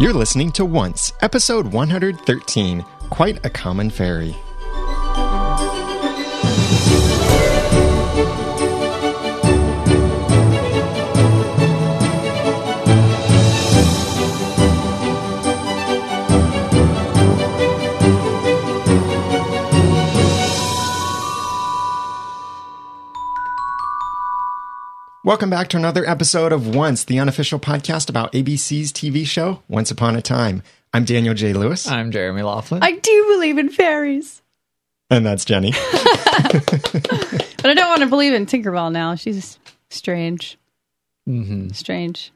You're listening to Once, episode 113 Quite a Common Fairy. Welcome back to another episode of Once, the unofficial podcast about ABC's TV show, Once Upon a Time. I'm Daniel J. Lewis, I'm Jeremy Laughlin. I do believe in fairies. and that's Jenny. But I don't want to believe in Tinkerbell now. She's strange. hmm Strange.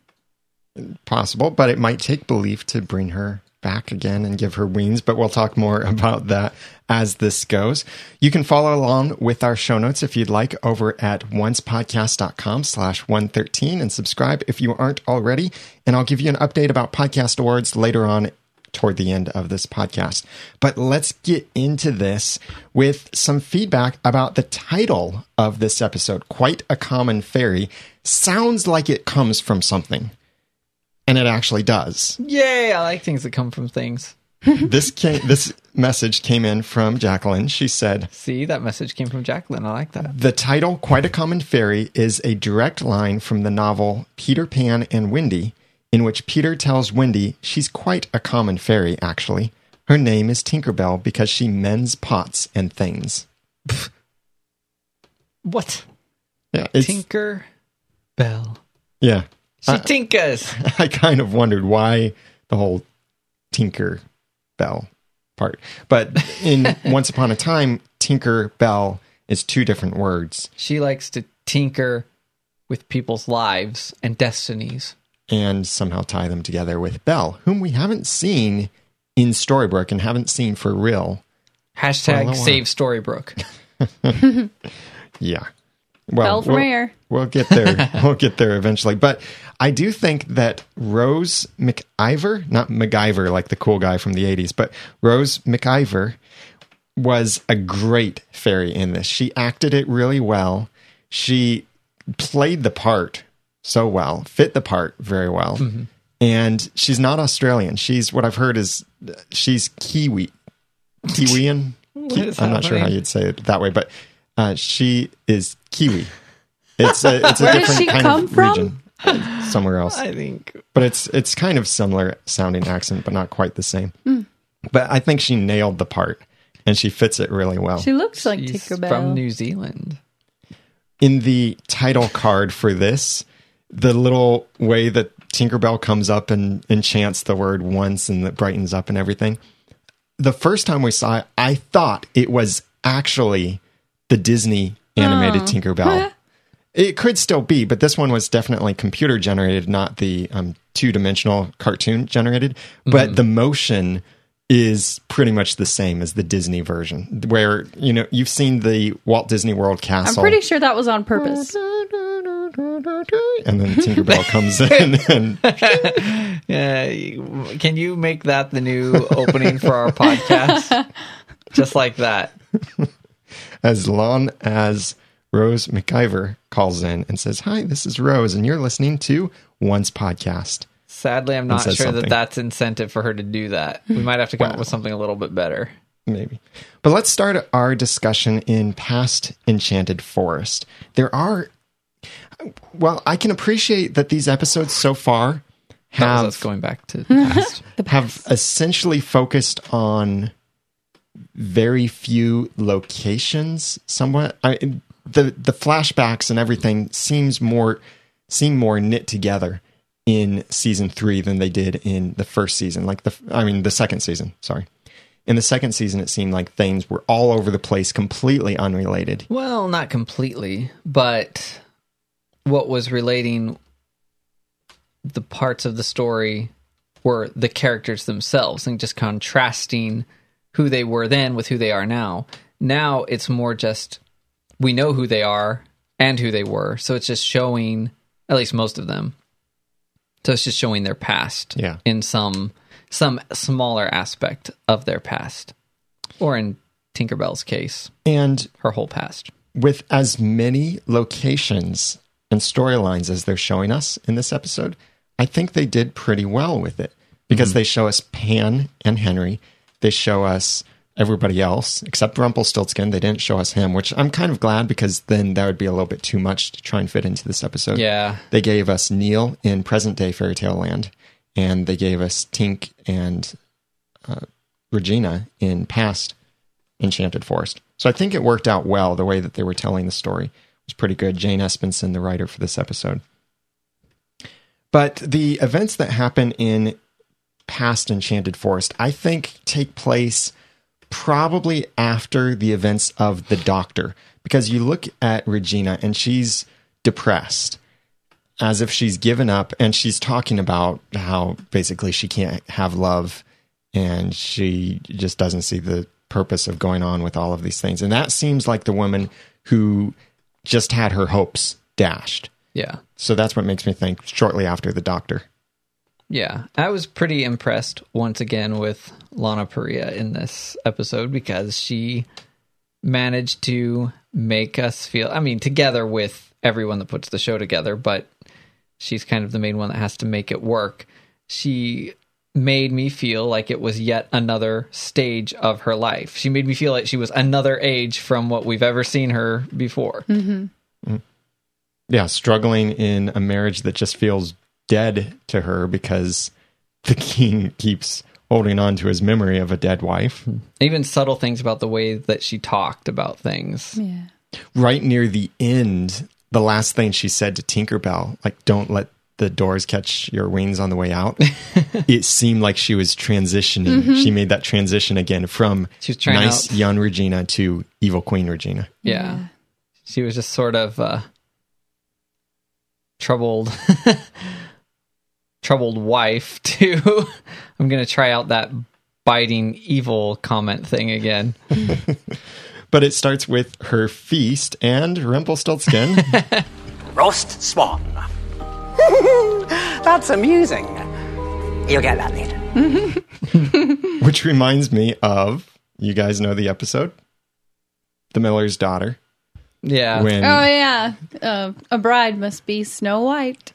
Possible, but it might take belief to bring her back again and give her wings, but we'll talk more about that as this goes. You can follow along with our show notes if you'd like over at oncepodcast.com slash 113 and subscribe if you aren't already. And I'll give you an update about podcast awards later on toward the end of this podcast. But let's get into this with some feedback about the title of this episode. Quite a common fairy sounds like it comes from something. And it actually does. Yay! I like things that come from things. this came, this message came in from Jacqueline. She said, See, that message came from Jacqueline. I like that. The title, Quite a Common Fairy, is a direct line from the novel Peter Pan and Wendy, in which Peter tells Wendy she's quite a common fairy, actually. Her name is Tinkerbell because she mends pots and things. What? Yeah, it's, Tinker Bell. yeah. She Uh, tinkers. I kind of wondered why the whole Tinker Bell part. But in Once Upon a Time, Tinker Bell is two different words. She likes to tinker with people's lives and destinies. and somehow tie them together with Belle, whom we haven't seen in Storybrooke and haven't seen for real. Hashtag save Storybrooke. Yeah. Well, Belle from we'll, air. we'll get there. we'll get there eventually. But I do think that Rose McIver, not MacGyver like the cool guy from the 80s, but Rose McIver was a great fairy in this. She acted it really well. She played the part so well, fit the part very well. And she's not Australian. She's what I've heard is she's Kiwi. Kiwian? Ki- I'm not sure how you'd say it that way, but uh, she is Kiwi. It's a, it's a different she kind come of from? region. uh, Somewhere else I think. but it's it's kind of similar sounding accent, but not quite the same. Hmm. But I think she nailed the part, and she fits it really well. She looks like She's Tinkerbell. from New Zealand. In the title card for this, the little way that Tinkerbell comes up and enchants the word once and that brightens up and everything. The first time we saw it, I thought it was actually the Disney animated Oh. Tinkerbell. It could still be, but this one was definitely computer generated, not the um, two dimensional cartoon generated. But the motion is pretty much the same as the Disney version, where you know you've seen the Walt Disney World castle. I'm pretty sure that was on purpose. and then Tinkerbell comes in, and Yeah, can you make that the new opening for our podcast? Just like that. As long as Rose McIver calls in and says, "Hi, this is Rose, and you're listening to Once Podcast." Sadly, I'm not sure something. that that's incentive for her to do that. We might have to come up with something a little bit better. maybe. But let's start our discussion in past Enchanted Forest. There are, well, I can appreciate that these episodes so far have going back to the past. have essentially focused on very few locations. Somewhat, I, the the flashbacks and everything seems more seem more knit together in season three than they did in the first season. Like the, I mean, the second season. Sorry. In the second season, it seemed like things were all over the place, completely unrelated. well, not completely, but what was relating the parts of the story were the characters themselves and just contrasting who they were then with who they are now. Now it's more just we know who they are and who they were. So it's just showing at least most of them. So it's just showing their past Yeah. in some some smaller aspect of their past. Or in Tinkerbell's case, And her whole past. with as many locations and storylines as they're showing us in this episode, I think they did pretty well with it. because mm-hmm. they show us Pan and Henry. They show us everybody else except Rumpelstiltskin. They didn't show us him, which I'm kind of glad because then that would be a little bit too much to try and fit into this episode. Yeah. They gave us Neil in present day fairy tale land, and they gave us Tink and uh, Regina in past Enchanted Forest. So I think it worked out well the way that they were telling the story. It was pretty good. Jane Espenson, the writer for this episode. But the events that happen in past Enchanted Forest, I think, take place probably after the events of the Doctor. Because you look at Regina and she's depressed, as if she's given up, and she's talking about how basically she can't have love and she just doesn't see the purpose of going on with all of these things. And that seems like the woman who just had her hopes dashed. Yeah. So that's what makes me think shortly after the doctor. Yeah. I was pretty impressed once again with Lana Parrilla in this episode because she managed to make us feel, I mean, together with everyone that puts the show together, but she's kind of the main one that has to make it work. She made me feel like it was yet another stage of her life. She made me feel like she was another age from what we've ever seen her before. Mm-hmm. Mm. Yeah, struggling in a marriage that just feels dead to her because the king keeps holding on to his memory of a dead wife. Even subtle things about the way that she talked about things. Yeah. Right near the end, the last thing she said to Tinkerbell, like, don't let the doors catch your wings on the way out. it seemed like she was transitioning. She made that transition again from She was nice out- young Regina to evil Queen Regina. Yeah. Yeah. She was just sort of uh troubled troubled wife too. I'm going to try out that biting evil comment thing again. But it starts with her feast and Rumpelstiltskin. Roast swan. That's amusing. You'll get that later. which reminds me of you guys know the episode the miller's daughter Yeah. when Oh yeah, uh, a bride must be Snow White.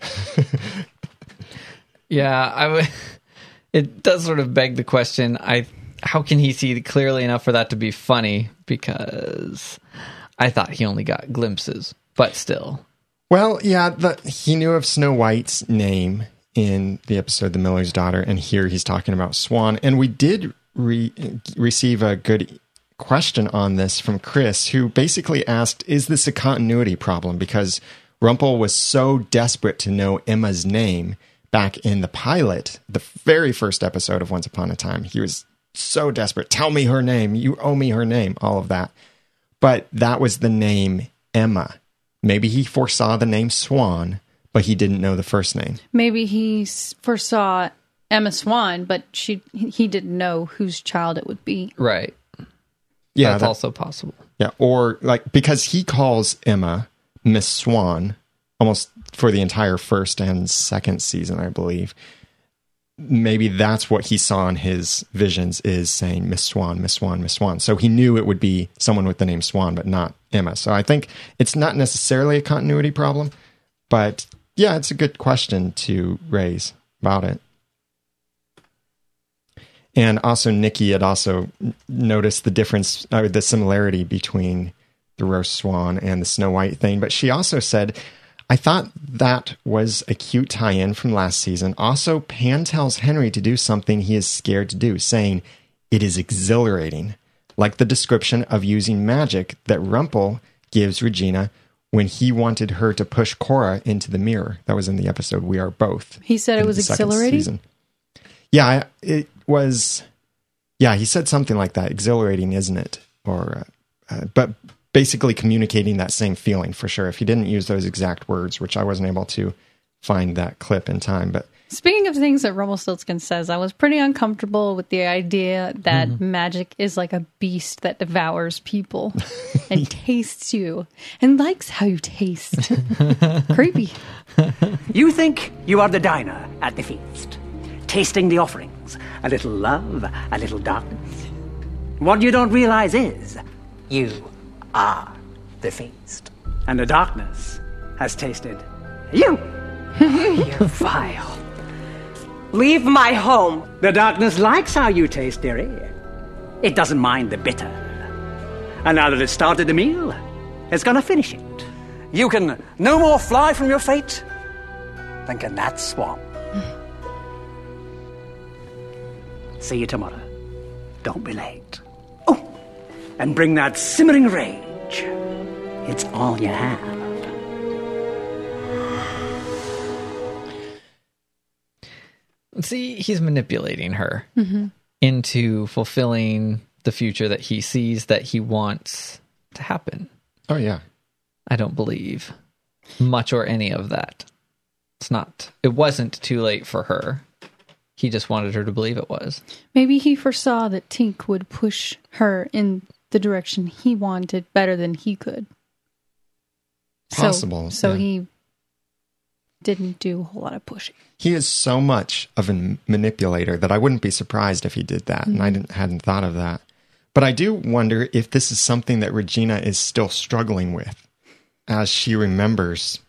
Yeah, I would it does sort of beg the question, I how can he see clearly enough for that to be funny? Because I thought he only got glimpses, but still. well yeah the, he knew of snow white's name in the episode the miller's daughter and here he's talking about swan. And we did re- receive a good question on this from chris who basically asked is this a continuity problem? Because rumpel was so desperate to know emma's name back in the pilot the very first episode of once upon a time he was so desperate tell me her name you owe me her name all of that but that was the name Emma. Maybe he foresaw the name Swan, but he didn't know the first name. Maybe he foresaw Emma Swan, but she he didn't know whose child it would be. Right. Yeah, That's that- also possible. yeah, or like because he calls Emma Miss Swan almost for the entire first and second season, I believe. Maybe that's what he saw in his visions is saying Miss Swan, Miss Swan, Miss Swan. So he knew it would be someone with the name Swan, but not Emma. So I think it's not necessarily a continuity problem, but yeah, it's a good question to raise about it. And also, Nikki had also noticed the difference, or the similarity between the roast swan and the Snow White thing. But she also said, I thought that was a cute tie in from last season. Also, Pan tells Henry to do something he is scared to do, saying, It is exhilarating, like the description of using magic that Rumpel gives Regina when he wanted her to push Cora into the mirror. That was in the episode We Are Both. He said it was exhilarating. season. Yeah, it was. Yeah, he said something like that. Exhilarating, isn't it? Or, uh, uh, but basically communicating that same feeling for sure. If he didn't use those exact words, which I wasn't able to find that clip in time, but Speaking of things that Rumpelstiltskin says, I was pretty uncomfortable with the idea that mm-hmm. magic is like a beast that devours people and tastes you and likes how you taste. Creepy. You think you are the diner at the feast, tasting the offerings, a little love, a little darkness. What you don't realize is, you are the feast. And the darkness has tasted you. you vile. Leave my home. The darkness likes how you taste, dearie. It doesn't mind the bitter. And now that it's started the meal, it's gonna finish it. You can no more fly from your fate than can that swamp. See you tomorrow. Don't be late. And bring that simmering rage. It's all you have. See, he's manipulating her mm-hmm. into fulfilling the future that he sees that he wants to happen. Oh yeah. I don't believe much or any of that. It's not, it wasn't too late for her. He just wanted her to believe it was. Maybe he foresaw that Tink would push her in the direction he wanted better than he could. Possible, So, yeah. he didn't do a whole lot of pushing. He is so much of a manipulator that I wouldn't be surprised if he did that, and I mm-hmm. didn't hadn't thought of that. But I do wonder if this is something that Regina is still struggling with, as she remembers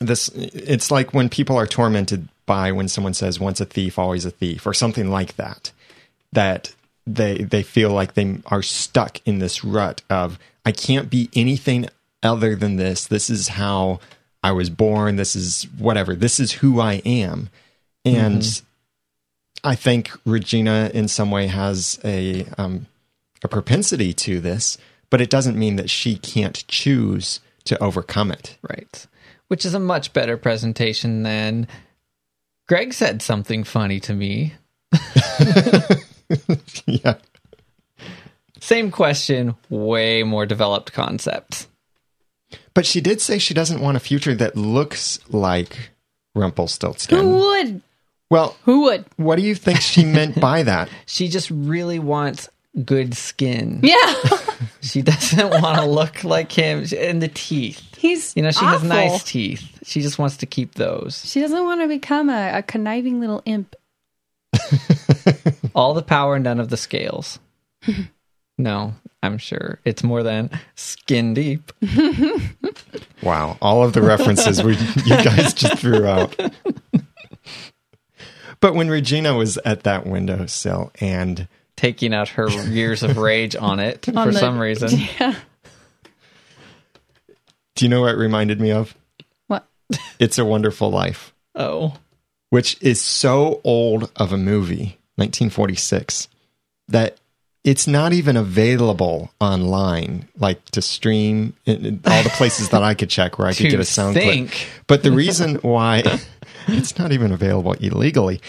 this. It's like when people are tormented by when someone says "once a thief, always a thief" or something like that. That they they feel like they are stuck in this rut of I can't be anything other than this. This is how I was born. This is whatever. This is who I am. And I think Regina, in some way, has a um, a propensity to this, but it doesn't mean that she can't choose to overcome it. Right. Which is a much better presentation than Greg said something funny to me. yeah, Same question, way more developed concept. but she did say she doesn't want a future that looks like Rumpelstiltskin. Who would? Well, Who would? what do you think she meant by that? She just really wants good skin. Yeah. She doesn't want to look like him. And the teeth. He's You know, she has nice teeth. She just wants to keep those. She doesn't want to become a, a conniving little imp. All the power, none of the scales. no, I'm sure it's more than skin deep. Wow, all of the references we you guys just threw out. But when Regina was at that windowsill and Taking out her years of rage on it for the- some reason. Yeah. do you know what it reminded me of? What? It's a Wonderful Life, Oh, which is so old of a movie, 1946, that it's not even available online, like to stream in, in all the places that I could check where I could get a sound clip. But the reason why it's not even available illegally.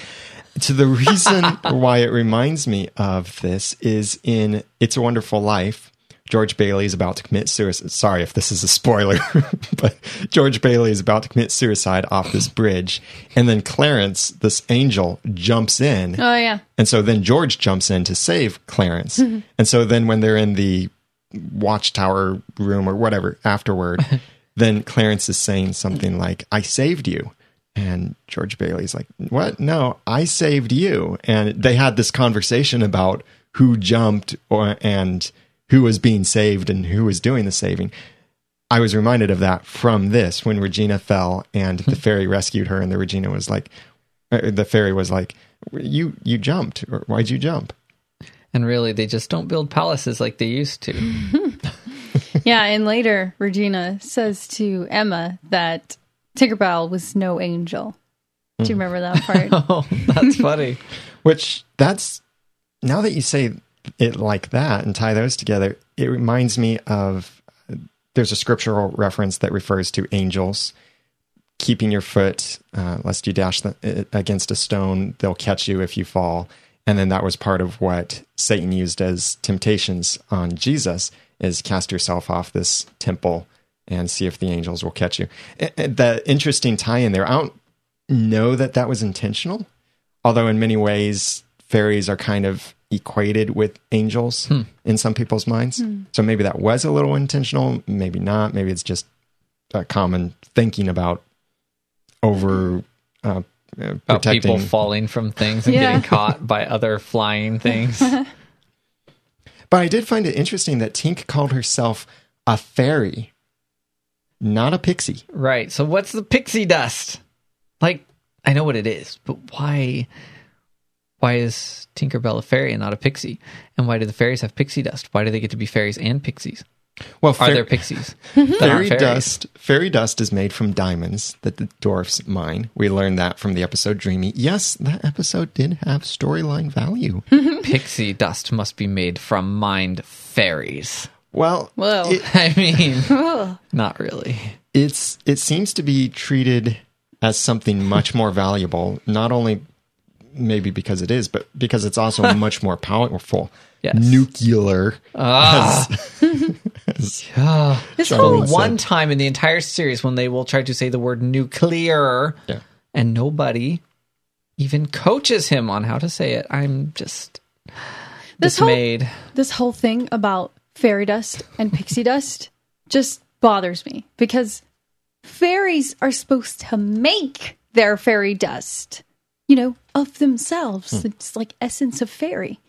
So the reason why it reminds me of this is in It's a Wonderful Life. George Bailey is about to commit suicide. Sorry if this is a spoiler, but George Bailey is about to commit suicide off this bridge. And then Clarence, this angel, jumps in. Oh yeah. And so then George jumps in to save Clarence. Mm-hmm. and so then when they're in the watchtower room or whatever afterward, then Clarence is saying something like, I saved you. And George Bailey's like, What? No, I saved you. And they had this conversation about who jumped or and who was being saved and who was doing the saving. I was reminded of that from this when Regina fell and the fairy rescued her, and the Regina was like, uh, the fairy was like, "You you jumped, or why'd you jump?" and really, they just don't build palaces like they used to. Yeah, and later Regina says to Emma that Tinkerbell was no angel. Do you remember that part? oh, that's funny. Which that's now that you say it like that and tie those together, it reminds me of there's a scriptural reference that refers to angels keeping your foot uh, lest you dash the, against a stone; they'll catch you if you fall. And then that was part of what Satan used as temptations on Jesus: is cast yourself off this temple and see if the angels will catch you. The interesting tie-in there. I don't know that that was intentional although in many ways fairies are kind of equated with angels in some people's minds so maybe that was a little intentional maybe not maybe it's just a common thinking about over uh, uh, About people falling from things and Yeah. getting caught by other flying things. but i did find it interesting that tink called herself a fairy not a pixie right. So, what's the pixie dust? Like, I know what it is, but why? Why is Tinkerbell a fairy and not a pixie? And why do the fairies have pixie dust? Why do they get to be fairies and pixies? Well, Are fair- there pixies? fairy fairies? dust fairy dust is made from diamonds that the dwarfs mine we learned that from the episode dreamy yes that episode did have storyline value Pixie dust must be made from mined fairies. well Whoa. it- I mean, not really. it's it seems to be treated as something much more valuable not only maybe because it is but because it's also much more powerful Yes. nuclear Ah. This Charlie whole said- One time in the entire series when they will try to say the word nuclear, yeah and nobody even coaches him on how to say it. I'm just This whole- dismayed. this whole thing about fairy dust and pixie dust just bothers me because fairies are supposed to make their fairy dust, you know, of themselves. Hmm. It's like essence of fairy.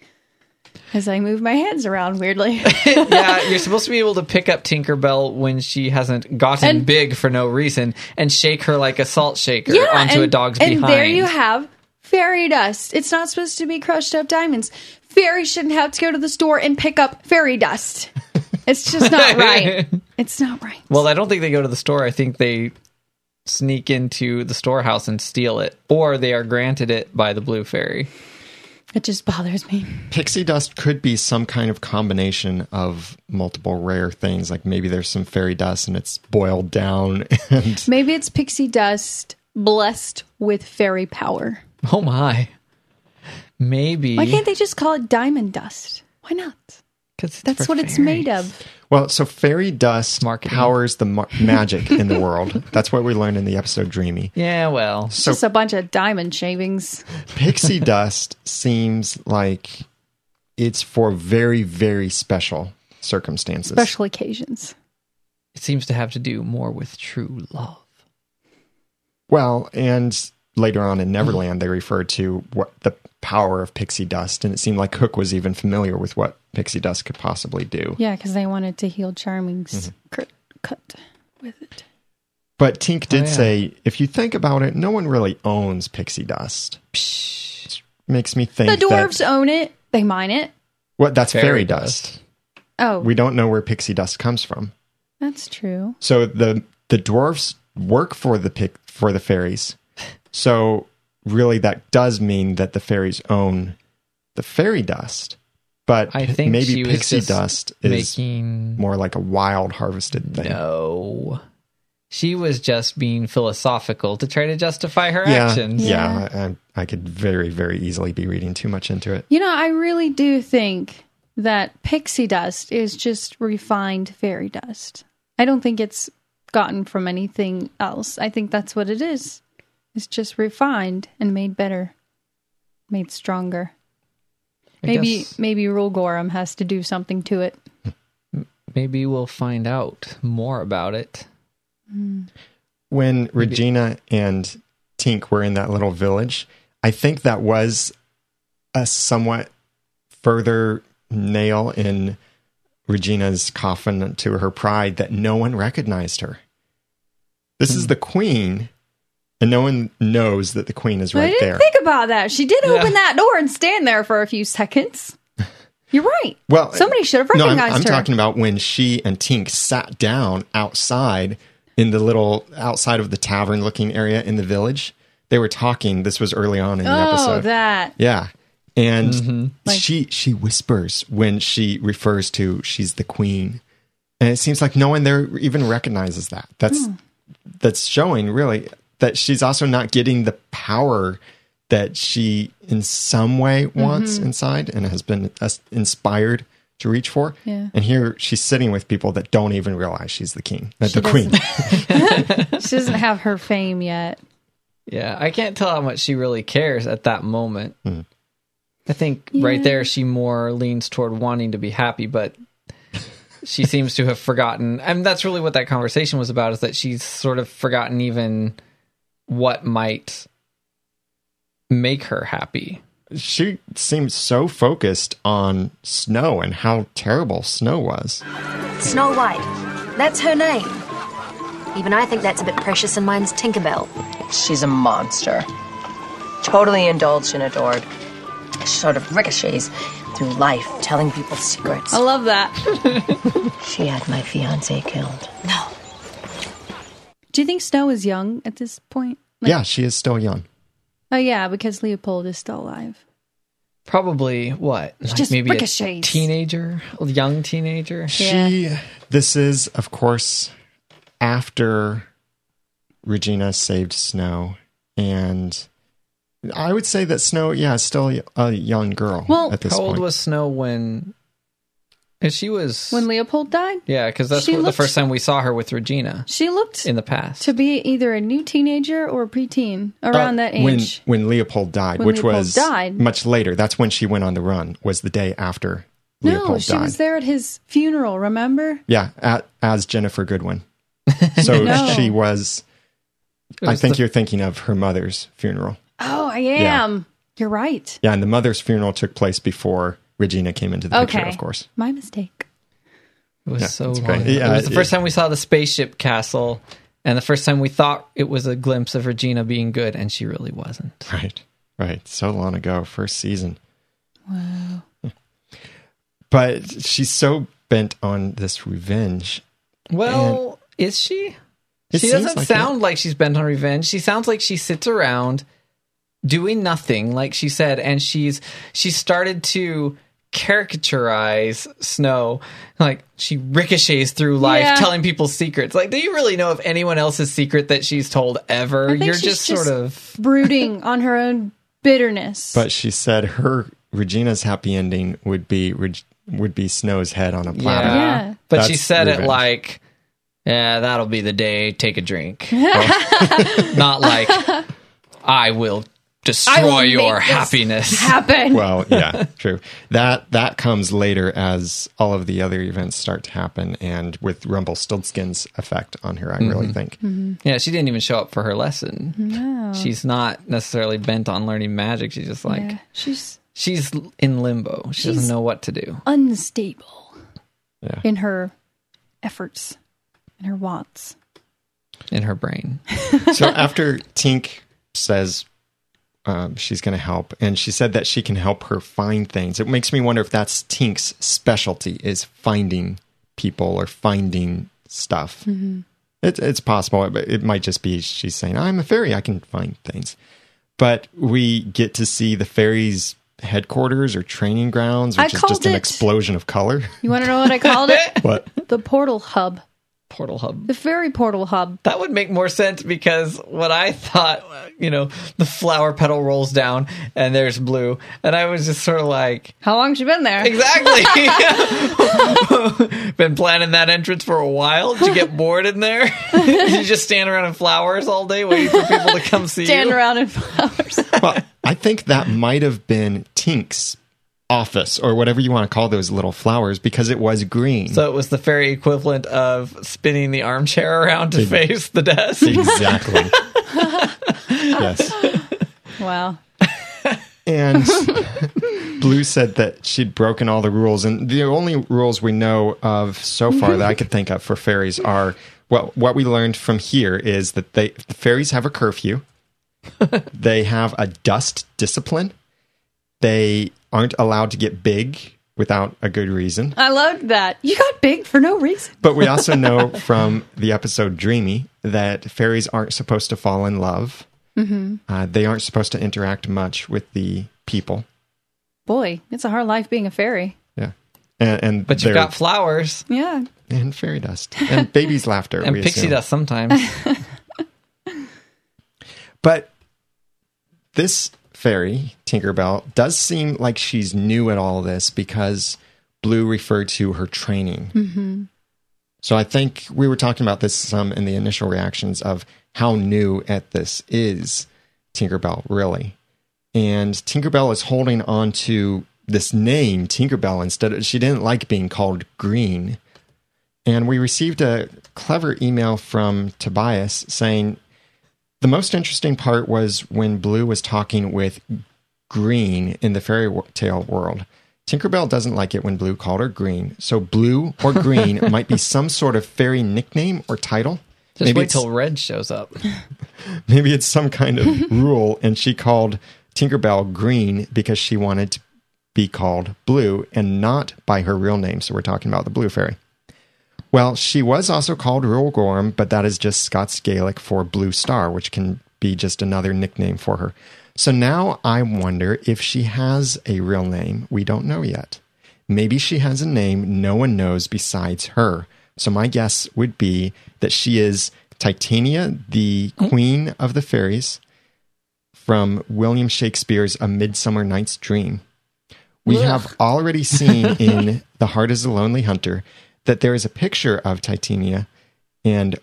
As I move my hands around weirdly. yeah, you're supposed to be able to pick up Tinkerbell when she hasn't gotten And- big for no reason and shake her like a salt shaker yeah, onto and, a dog's and behind. there you have fairy dust. It's not supposed to be crushed up diamonds. Fairies shouldn't have to go to the store and pick up fairy dust. It's just not right. It's not right. well, I don't think they go to the store. I think they sneak into the storehouse and steal it, or they are granted it by the blue fairy. It just bothers me. pixie dust could be some kind of combination of multiple rare things like maybe there's some fairy dust and it's boiled down and Maybe it's pixie dust blessed with fairy power. Oh my. Maybe Why can't they just call it diamond dust? Why not? Because That's for what it's made of. Well, so fairy dust Marketing. powers the ma- magic in the world. That's what we learned in the episode Dreamy. Yeah, well, So just a bunch of diamond shavings. pixie dust seems like it's for very, very special circumstances. Special occasions. it seems to have to do more with true love. Well, and later on in Neverland, they refer to what the power of pixie dust, and it seemed like Hook was even familiar with what pixie dust could possibly do. Yeah, because they wanted to heal Charming's Mm-hmm. cut, cut with it. But Tink did Oh, yeah. say, if you think about it, no one really owns pixie dust. Which makes me think The dwarves that own it. They mine it. what that's fairy, Fairy dust. Oh, We don't know where pixie dust comes from. that's true. So the the dwarfs work for the pic, for the fairies. So really, that does mean that the fairies own the fairy dust. But I p- think maybe pixie dust is Making more like a wild harvested thing. no. She was just being philosophical to try to justify her Yeah, actions. yeah. I, I could very, very easily be reading too much into it. You know, I really do think that pixie dust is just refined fairy dust. I don't think it's gotten from anything else. I think that's what it is. It's just refined and made better, made stronger. I Maybe guess maybe Reul Ghorm has to do something to it. maybe we'll find out more about it. Hmm. When Regina and Tink were in that little village, I think that was a somewhat further nail in Regina's coffin to her pride that no one recognized her. This is hmm. the queen, and no one knows that the queen is But I right didn't there. think about that. She did Yeah. open that door and stand there for a few seconds. You're right. Well, somebody should have no, I'm, I'm her. talking about when she and Tink sat down outside in the little outside of the tavern looking area in the village. They were talking. This was early on in the oh, episode. that. Yeah. And Mm-hmm. Like- she she whispers when she refers to she's the queen. And it seems like no one there even recognizes that. That's Hmm. that's showing really that she's also not getting the power that she in some way wants Mm-hmm. inside and has been inspired to reach for. Yeah. And here she's sitting with people that don't even realize she's the king, uh, She the queen. She doesn't have her fame yet. Yeah, I can't tell how much she really cares at that moment. Hmm. I think right there she more leans toward wanting to be happy, but she seems to have forgotten. I mean, that's really what that conversation was about. Is that she's sort of forgotten even what might make her happy. she seemed so focused on Snow and how terrible Snow was. Snow White. That's her name. Even I think that's a bit precious, and mine's Tinkerbell. She's a monster. Totally indulged and adored. She sort of ricochets through life, telling people secrets. I love that. She had my fiance killed. No. Do you think Snow is young at this point? yeah, she is still young. Oh yeah, because Leopold is still alive. Probably what? Like just maybe a teenager, a young teenager. She, this is, of course, after Regina saved Snow. And I would say that Snow, yeah, is still a young girl Well- at this How old point. was Snow when? And she was When Leopold died, yeah, because that's She what, the first time we saw her with Regina she looked in the past. to be either a new teenager or a preteen around Uh, that age. when when Leopold died, When which Leopold was died. much later. That's when she went on the run, was the day after no, Leopold she died. was there at his funeral. Remember? Yeah, at, as Ginnifer Goodwin. So No. she was, It I think the- you're thinking of her mother's funeral. Oh, I am. You're right. Yeah, and the mother's funeral took place before Regina came into the picture, of course. My mistake. It was Yeah, so long. Yeah, it was the it- first time we saw the spaceship castle, and the first time we thought it was a glimpse of Regina being good, and she really wasn't. Right, right. So long ago, first season. Wow. But she's so bent on this revenge. Well, is she? She doesn't like sound like she's bent on revenge. She sounds like she sits around doing nothing, like she said, and she's she started to caricaturize Snow. Like she ricochets through life, Yeah. telling people secrets. Like, do you really know of anyone else's secret that she's told ever? think You're she's just, just- sort of Brooding on her own bitterness. But she said her Regina's happy ending would be would be Snow's head on a platter. yeah. Yeah. But she That's said it like, "Yeah, that'll be the day. Take a drink." Not like, "I will destroy your happiness." happen. Well, yeah, true. That that comes later as all of the other events start to happen, and with Rumble Rumpelstiltskin's effect on her, I mm-hmm. really think. Mm-hmm. Yeah, she didn't even show up for her lesson. no. She's not necessarily bent on learning magic. She's just like Yeah. She's she's in limbo. She She's- doesn't know what to do. unstable Yeah. in her efforts, in her wants. in her brain. so after Tink says um, she's going to help, and she said that she can help her find things, it makes me wonder if that's Tink's specialty is finding people or finding stuff. It, it's possible, but it might just be she's saying, "I'm a fairy; I can find things." But we get to see the fairies' headquarters or training grounds, I which is just an it- explosion of color. You want to know what I called it? what? the portal hub. Portal hub. The fairy portal hub. That would make more sense because what I thought, you know, the flower petal rolls down and there's blue, and I was just sort of like, How long she been there? exactly. Been planning that entrance for a while. Did you get bored in there? Did you just stand around in flowers all day waiting for people to come see Stand you? around in flowers. well, I think that might have been Tink's office or whatever you want to call those little flowers because it was green. So it was the fairy equivalent of spinning the armchair around to face the desk. exactly. yes. wow. And Blue said that she'd broken all the rules, and the only rules we know of so far that I could think of for fairies are well, what we learned from here is that they the fairies have a curfew. they have a dust discipline. They aren't allowed to get big without a good reason. I loved that. You got big for no reason. But we also know from the episode Dreamy that fairies aren't supposed to fall in love. Mm-hmm. Uh, they aren't supposed to interact much with the people. Boy, it's a hard life being a fairy. Yeah. And, and But you've got flowers Yeah. and fairy dust and baby's laughter and we pixie assume. dust sometimes. But this fairy, Tinkerbell, does seem like she's new at all this because Blue referred to her training. Mm-hmm. So I think we were talking about this some in the initial reactions of how new at this is Tinkerbell really. And Tinkerbell is holding on to this name, Tinkerbell, instead of she didn't like being called Green. And we received a clever email from Tobias saying the most interesting part was when Blue was talking with Green in the fairy tale world. Tinkerbell doesn't like it when Blue called her Green, so Blue or Green might be some sort of fairy nickname or title. Just Maybe wait till Red shows up. Maybe it's some kind of rule, and she called Tinkerbell Green because she wanted to be called Blue and not by her real name. So we're talking about the Blue Fairy. Well, she was also called Reul Ghorm, but that is just Scots Gaelic for Blue Star, which can be just another nickname for her. So now I wonder if she has a real name. We don't know yet. Maybe she has a name no one knows besides her. So my guess would be that she is Titania, the Queen of the Fairies, from William Shakespeare's A Midsummer Night's Dream. We have already seen in The Heart is a Lonely Hunter that there is a picture of Titania and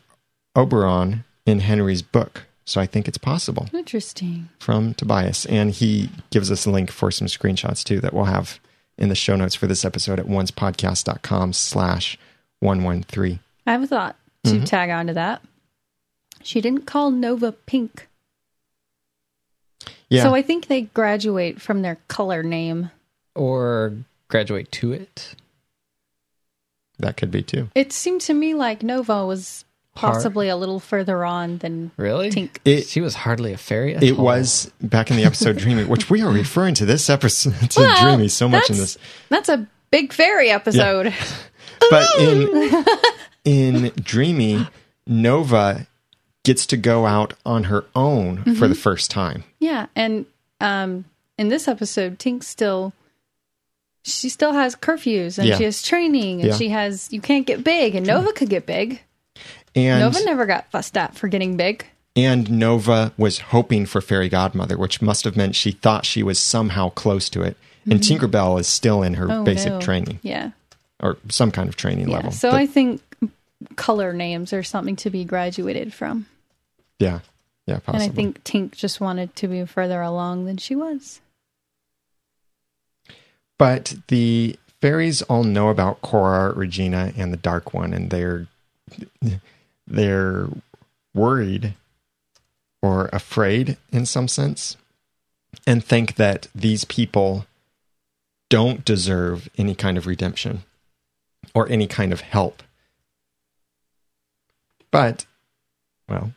Oberon in Henry's book. So I think it's possible Interesting. from Tobias. And he gives us a link for some screenshots too that we'll have in the show notes for this episode at oncepodcast.com slash 113. I have a thought to mm-hmm. tag on to that. She didn't call Nova pink. Yeah. So I think they graduate from their color name. Or graduate to it. That could be too. It seemed to me like Nova was Har- possibly a little further on than Really? Tink. It, she was hardly a fairy. At it all. was back in the episode Dreamy, which we are referring to this episode to Well, Dreamy so much in this. That's a big fairy episode. But in in Dreamy, Nova gets to go out on her own Mm-hmm. for the first time. Yeah, and um, in this episode, Tink still she still has curfews and Yeah. she has training and Yeah. she has you can't get big and Nova could get big. And Nova never got fussed at for getting big. and Nova was hoping for Fairy Godmother, which must have meant she thought she was somehow close to it. And Tinkerbell is still in her Mm-hmm. Oh, basic no. training Yeah. or some kind of training Yeah. level. So But- I think color names are something to be graduated from. yeah, yeah, possibly. And I think Tink just wanted to be further along than she was. But the fairies all know about Cora, Regina, and the Dark One, and they're they're worried or afraid in some sense, and think that these people don't deserve any kind of redemption or any kind of help. But, well,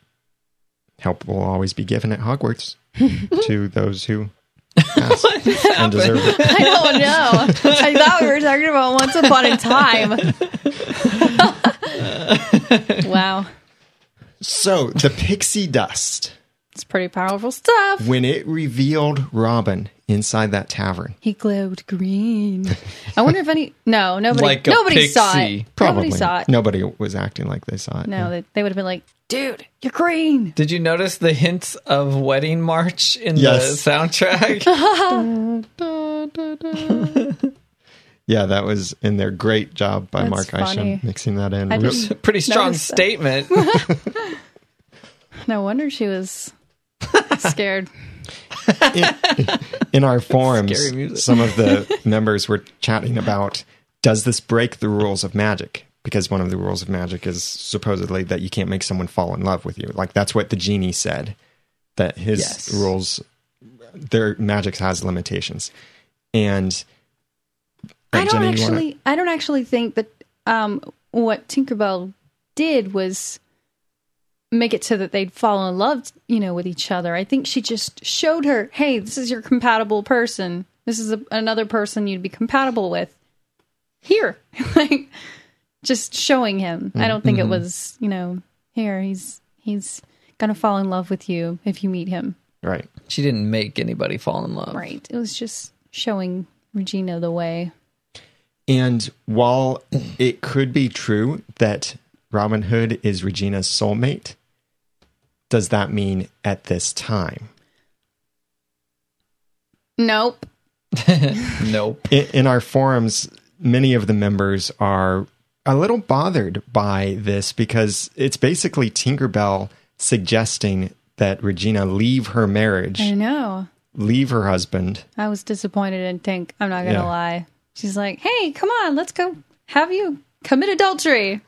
help will always be given at Hogwarts to those who and it. I don't know. I thought we were talking about once upon a time. wow. So the pixie dust, It's pretty powerful stuff. when it revealed Robin inside that tavern, He glowed green. I wonder if any. No, nobody. Like a nobody saw pixie. it. probably Nobody saw it. Nobody was acting like they saw it. No, they, they would have been like, "Dude, you're green." Did you notice the hints of Wedding March in Yes. the soundtrack? Yeah, that was in there. Great job by That's Mark funny. Isham mixing that in. I Real- just- Pretty strong Noticed that. statement. No wonder she was scared. In our forums, some of the members were chatting about does this break the rules of magic? Because one of the rules of magic is supposedly that you can't make someone fall in love with you. Like that's what the genie said. That his Yes. rules, their magic has limitations, and I don't Jenny, you wanna- actually. I don't actually think that um, what Tinkerbell did was make it so that they'd fall in love, you know, with each other. I think she just showed her, "Hey, this is your compatible person. This is a, another person you'd be compatible with." Here, like just showing him. I don't think Mm-hmm. it was, you know, here he's he's gonna fall in love with you if you meet him. right. she didn't make anybody fall in love. Right. It was just showing Regina the way. And while it could be true that Robin Hood is Regina's soulmate, does that mean at this time? Nope. Nope. In, in our forums, many of the members are a little bothered by this because it's basically Tinkerbell suggesting that Regina leave her marriage, I know. leave her husband. I was disappointed in Tink. I'm not gonna Yeah. lie. She's like, "Hey, come on, let's go have you commit adultery."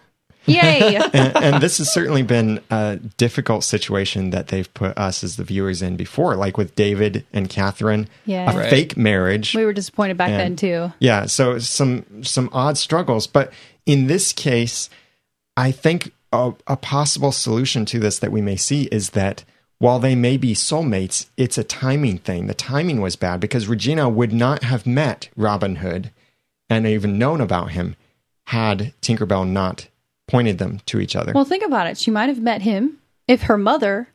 Yay! and, and this has certainly been a difficult situation that they've put us as the viewers in before, like with David and Catherine, Yeah. a Right. fake marriage. we were disappointed back then too. Yeah, so some some odd struggles, but in this case, I think a, a possible solution to this that we may see is that while they may be soulmates, it's a timing thing. The timing was bad because Regina would not have met Robin Hood and even known about him had Tinkerbell not pointed them to each other. Well, think about it. She might have met him if her mother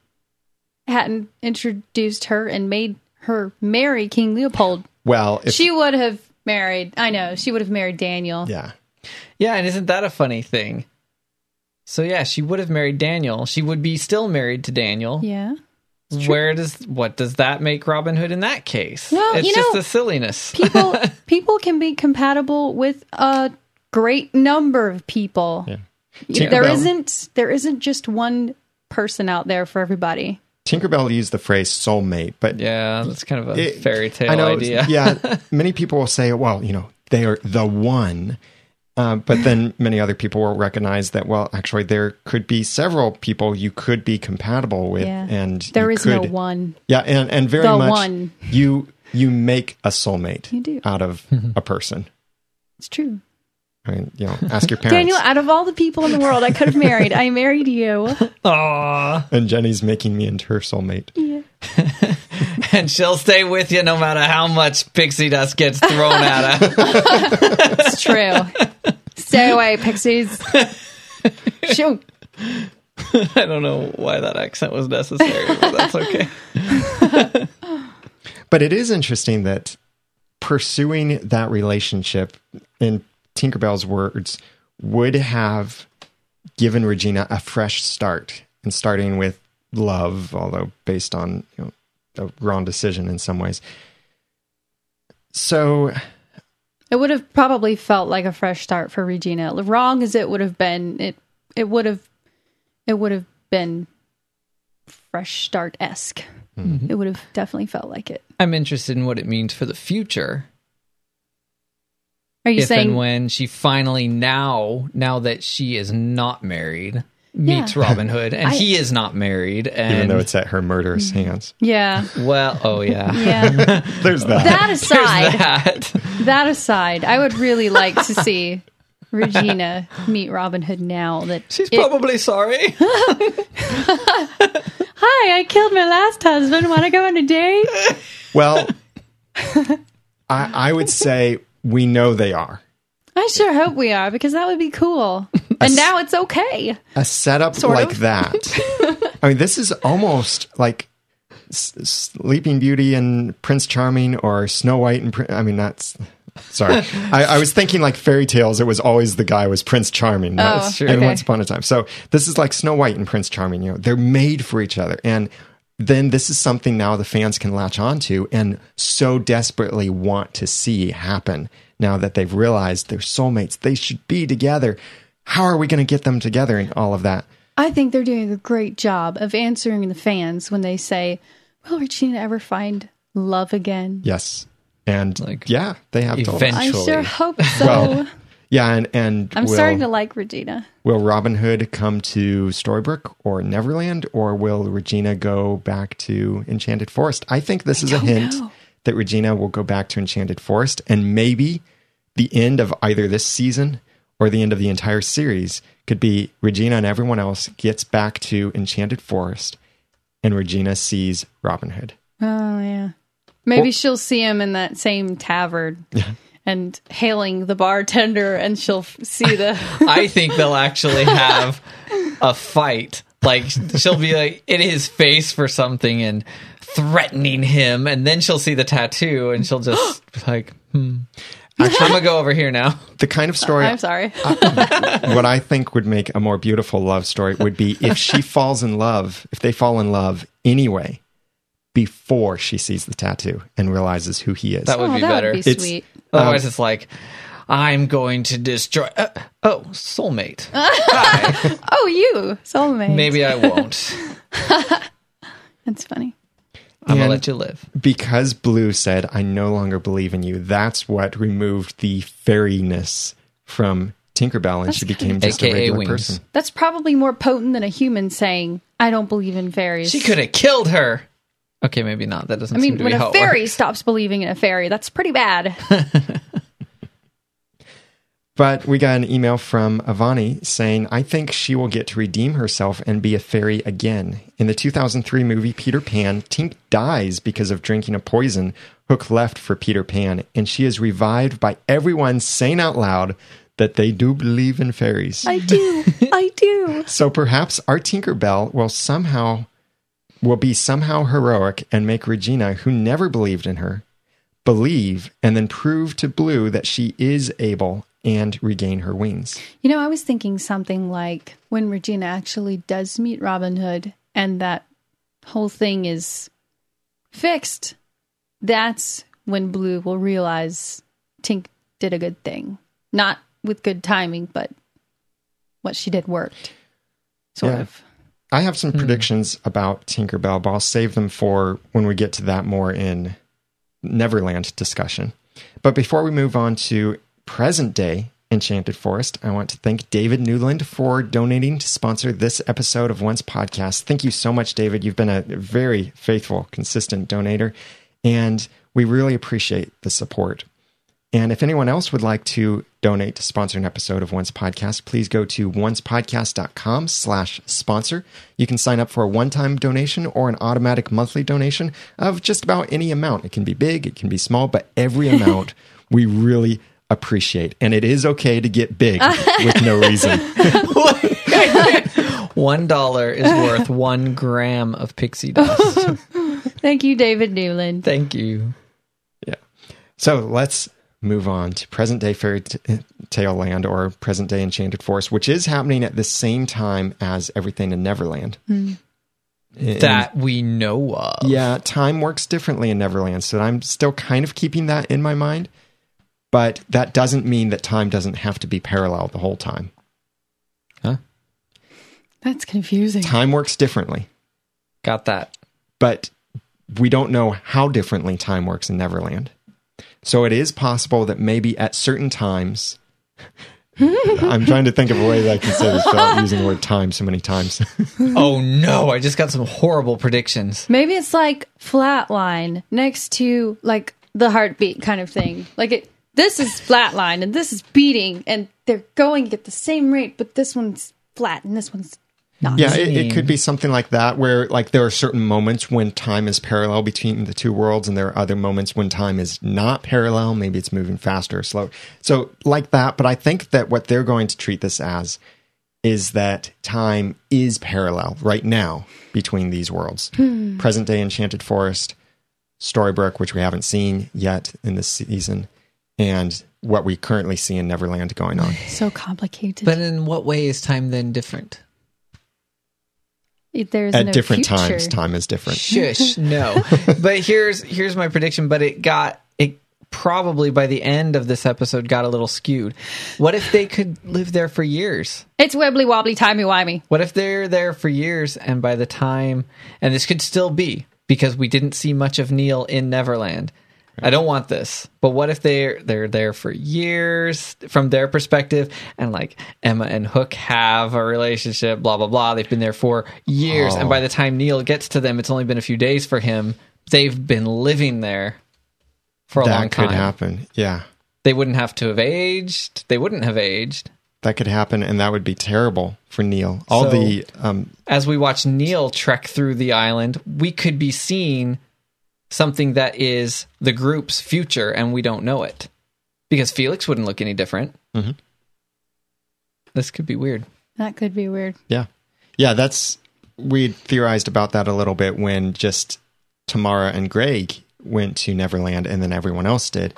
hadn't introduced her and made her marry King Leopold. well, if, she would have married. I know she would have married Daniel. yeah. Yeah, and isn't that a funny thing? So yeah, she would have married Daniel. She would be still married to Daniel. Yeah. Where does what does that make Robin Hood in that case? Well, it's you just know, a silliness. People people can be compatible with a great number of people. Yeah. You- There Tinkerbell- isn't there isn't just one person out there for everybody. Tinkerbell used the phrase soulmate, but yeah, that's kind of a it- fairy tale I know, idea. yeah, many people will say, well, you know, they are the one. Uh, but then many other people will recognize that, well, actually, there could be several people you could be compatible with, Yeah. and there is you is no one. Yeah, and and very The much one. you you make a soulmate You do. out of a person. It's true. I mean, you know, ask your parents. Daniel, out of all the people in the world I could have married, I married you. Aw. and Jenny's making me into her soulmate. Yeah. and she'll stay with you no matter how much pixie dust gets thrown at her. It's true. Stay away, pixies. Shoot. I don't know why that accent was necessary, but that's okay. But it is interesting that pursuing that relationship, in Tinkerbell's words, would have given Regina a fresh start and starting with love, although based on you know, a wrong decision in some ways. So It would have probably felt like a fresh start for Regina. Wrong as it would have been, it it would have it would have been fresh start esque. Mm-hmm. It would have definitely felt like it. I'm interested in what it means for the future. Are you if saying and when she finally now, now that she is not married, meets Yeah. Robin Hood, and I- he is not married, and even though it's at her murderous mm-hmm. hands, Yeah. well, oh yeah, Yeah. there's that. that aside, that. that aside, I would really like to see Regina meet Robin Hood now that She's it- probably sorry. Hi, I killed my last husband. Want to go on a date? well, I, I would say we know they are. I sure hope we are because that would be cool. And now it's okay. a setup Sort like of. that. I mean, this is almost like S- Sleeping Beauty and Prince Charming, or Snow White and Prin- I mean, that's sorry. I, I was thinking like fairy tales. It was always the guy was Prince Charming. Oh, true. And okay. Once Upon a Time. So this is like Snow White and Prince Charming. You know, they're made for each other, and then this is something now the fans can latch onto and so desperately want to see happen now that they've realized they're soulmates. They should be together. How are we going to get them together and all of that? I think they're doing a great job of answering the fans when they say, Will Regina ever find love again? Yes. And Like, yeah, they have to. I sure hope so. Well, Yeah, and and I'm will, starting to like Regina. will Robin Hood come to Storybrooke or Neverland, or will Regina go back to Enchanted Forest? I think this is a hint know. that Regina will go back to Enchanted Forest, and maybe the end of either this season or the end of the entire series could be Regina and everyone else gets back to Enchanted Forest, and Regina sees Robin Hood. Oh yeah. Maybe Well- she'll see him in that same tavern and hailing the bartender and she'll see the I think they'll actually have a fight. Like she'll be like in his face for something and threatening him, and then she'll see the tattoo and she'll just like, hmm. I'm gonna go over here now. The kind of story I'm sorry. what I think would make a more beautiful love story would be if she falls in love, if they fall in love anyway, before she sees the tattoo and realizes who he is. That would oh, be that better. would be It's- sweet. Otherwise, it's like, I'm going to destroy. Uh, oh, soulmate. Hi. Oh, you soulmate. Maybe I won't. that's funny. I'm gonna let you live. because Blue said, I no longer believe in you, that's what removed the fairiness from Tinkerbell and she became just a regular wings. person. That's probably more potent than a human saying, "I don't believe in fairies." She could have killed her. Okay, maybe not. That doesn't I seem mean, to when be a fairy works. stops believing in a fairy, that's pretty bad. But we got an email from Avani saying, I think she will get to redeem herself and be a fairy again. In the 2003 movie Peter Pan, Tink dies because of drinking a poison Hook left for Peter Pan, and she is revived by everyone saying out loud that they do believe in fairies. I do. I do. So perhaps our Tinkerbell will somehow will be somehow heroic and make Regina, who never believed in her, believe and then prove to Blue that she is able and regain her wings. You know, I was thinking something like when Regina actually does meet Robin Hood and that whole thing is fixed, that's when Blue will realize Tink did a good thing. Not with good timing, but what she did worked. Sort Yeah. of. I have some hmm. predictions about Tinkerbell, but I'll save them for when we get to that more in Neverland discussion. But before we move on to present day Enchanted Forest, I want to thank David Newland for donating to sponsor this episode of Once Podcast. Thank you so much, David. You've been a very faithful, consistent donator, and we really appreciate the support. And if anyone else would like to donate to sponsor an episode of Once Podcast, please go to oncepodcast.com slash sponsor. You can sign up for a one-time donation or an automatic monthly donation of just about any amount. It can be big, it can be small, but every amount we really appreciate. And it is okay to get big with no reason. One dollar is worth one gram of pixie dust. Thank you, David Newland. Thank you. Yeah. So let's move on to present day fairy t- tale land or present day enchanted forest, which is happening at the same time as everything in Neverland. Hmm. And- That we know of. yeah, time works differently in Neverland, so I'm still kind of keeping that in my mind. But that doesn't mean that time doesn't have to be parallel the whole time. Huh? That's confusing. Time works differently, Got that. but we don't know how differently time works in Neverland. So it is possible that maybe at certain times, I'm trying to think of a way that I can say this without using the word time so many times. Oh no, I just got some horrible predictions. Maybe it's like flatline next to like the heartbeat kind of thing. Like it this is flatline and this is beating and they're going at the same rate, but this one's flat and this one's not. yeah, it, it could be something like that where like there are certain moments when time is parallel between the two worlds and there are other moments when time is not parallel. Maybe it's moving faster or slow. So like that, but I think that what they're going to treat this as is that time is parallel right now between these worlds. Hmm. Present day Enchanted Forest, Storybrooke, which we haven't seen yet in this season, and what we currently see in Neverland going on. So complicated. But in what way is time then different? There's At no different future. times, time is different. Shush, no. but here's here's my prediction, but it got it probably by the end of this episode got a little skewed. What if they could live there for years? It's wibbly wobbly timey wimey. What if they're there for years and by the time and this could still be because we didn't see much of Neil in Neverland. I don't want this. But what if they're they're there for years from their perspective and like Emma and Hook have a relationship, blah blah blah. They've been there for years and by the time Neil gets to them it's only been a few days for him. They've been living there for a long time. That could happen. Yeah. They wouldn't have to have aged. They wouldn't have aged. That could happen, and that would be terrible for Neil. All So- the um, as we watch Neil trek through the island, we could be seeing something that is the group's future and we don't know it. Because Felix wouldn't look any different. Mhm. This could be weird. That could be weird. yeah, yeah. That's we theorized about that a little bit when just Tamara and Greg went to Neverland, and then everyone else did.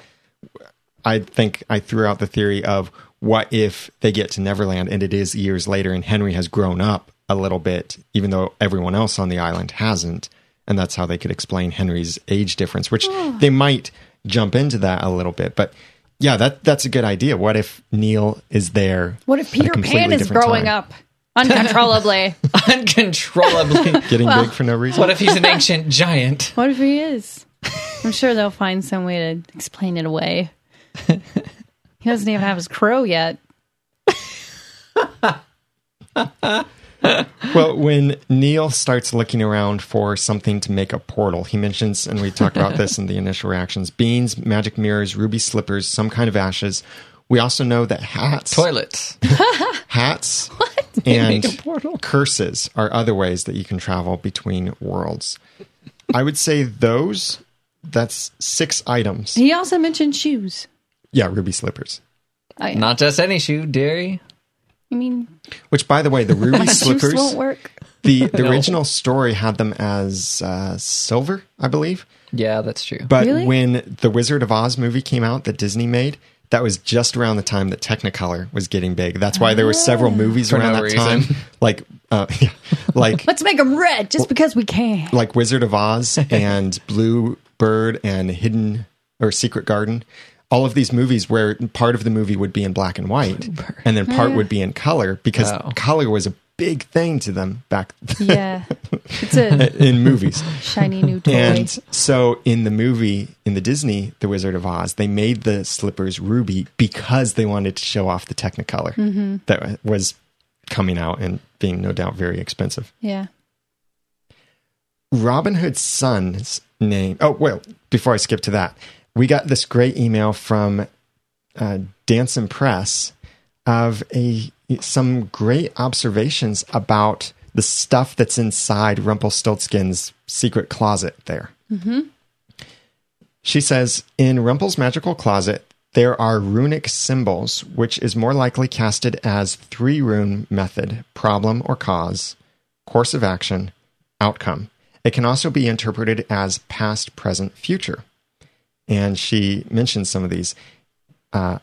I think I threw out the theory of what if they get to Neverland and it is years later, and Henry has grown up a little bit, even though everyone else on the island hasn't, and that's how they could explain Henry's age difference, which they might jump into that a little bit, but. Yeah, that that's a good idea. What if Neil is there? What if Peter Pan is growing time? up uncontrollably? Uncontrollably. Getting big for no reason. what if he's an ancient giant? what if he is? I'm sure they'll find some way to explain it away. he doesn't even have his crow yet. Well, when Neil starts looking around for something to make a portal, he mentions, and we talked about this in the initial reactions beans, magic mirrors, ruby slippers, some kind of ashes. We also know that hats, Toilets. hats, Make and portal. curses are other ways that you can travel between worlds. I would say those. That's six items. He also mentioned shoes. Yeah, ruby slippers. Oh, I, Not just any shoe, dairy. I mean, Which, by the way, the ruby slippers. won't work. The the No. original story had them as uh, silver, I believe. Yeah, that's true. But Really? when the Wizard of Oz movie came out that Disney made, that was just around the time that Technicolor was getting big. That's why there were several movies For around no that reason. time, like uh, yeah, like Let's make them red just because we can. like Wizard of Oz and Blue Bird and Hidden or Secret Garden. All of these movies where part of the movie would be in black and white, and then part would be in color because Oh. color was a big thing to them back Yeah. It's a in movies. shiny new toy. And so in the movie, in the Disney The Wizard of Oz, they made the slippers ruby because they wanted to show off the Technicolor Mm-hmm. that was coming out and being no doubt very expensive. yeah. Robin Hood's son's name. Oh, well, before I skip to that, we got this great email from uh, Danson Press of a some great observations about the stuff that's inside Rumpelstiltskin's secret closet there. She says in Rumpel's magical closet, there are runic symbols, which is more likely casted as three rune method problem or cause, course of action, outcome. It can also be interpreted as past, present, future. And she mentions some of these. Uh,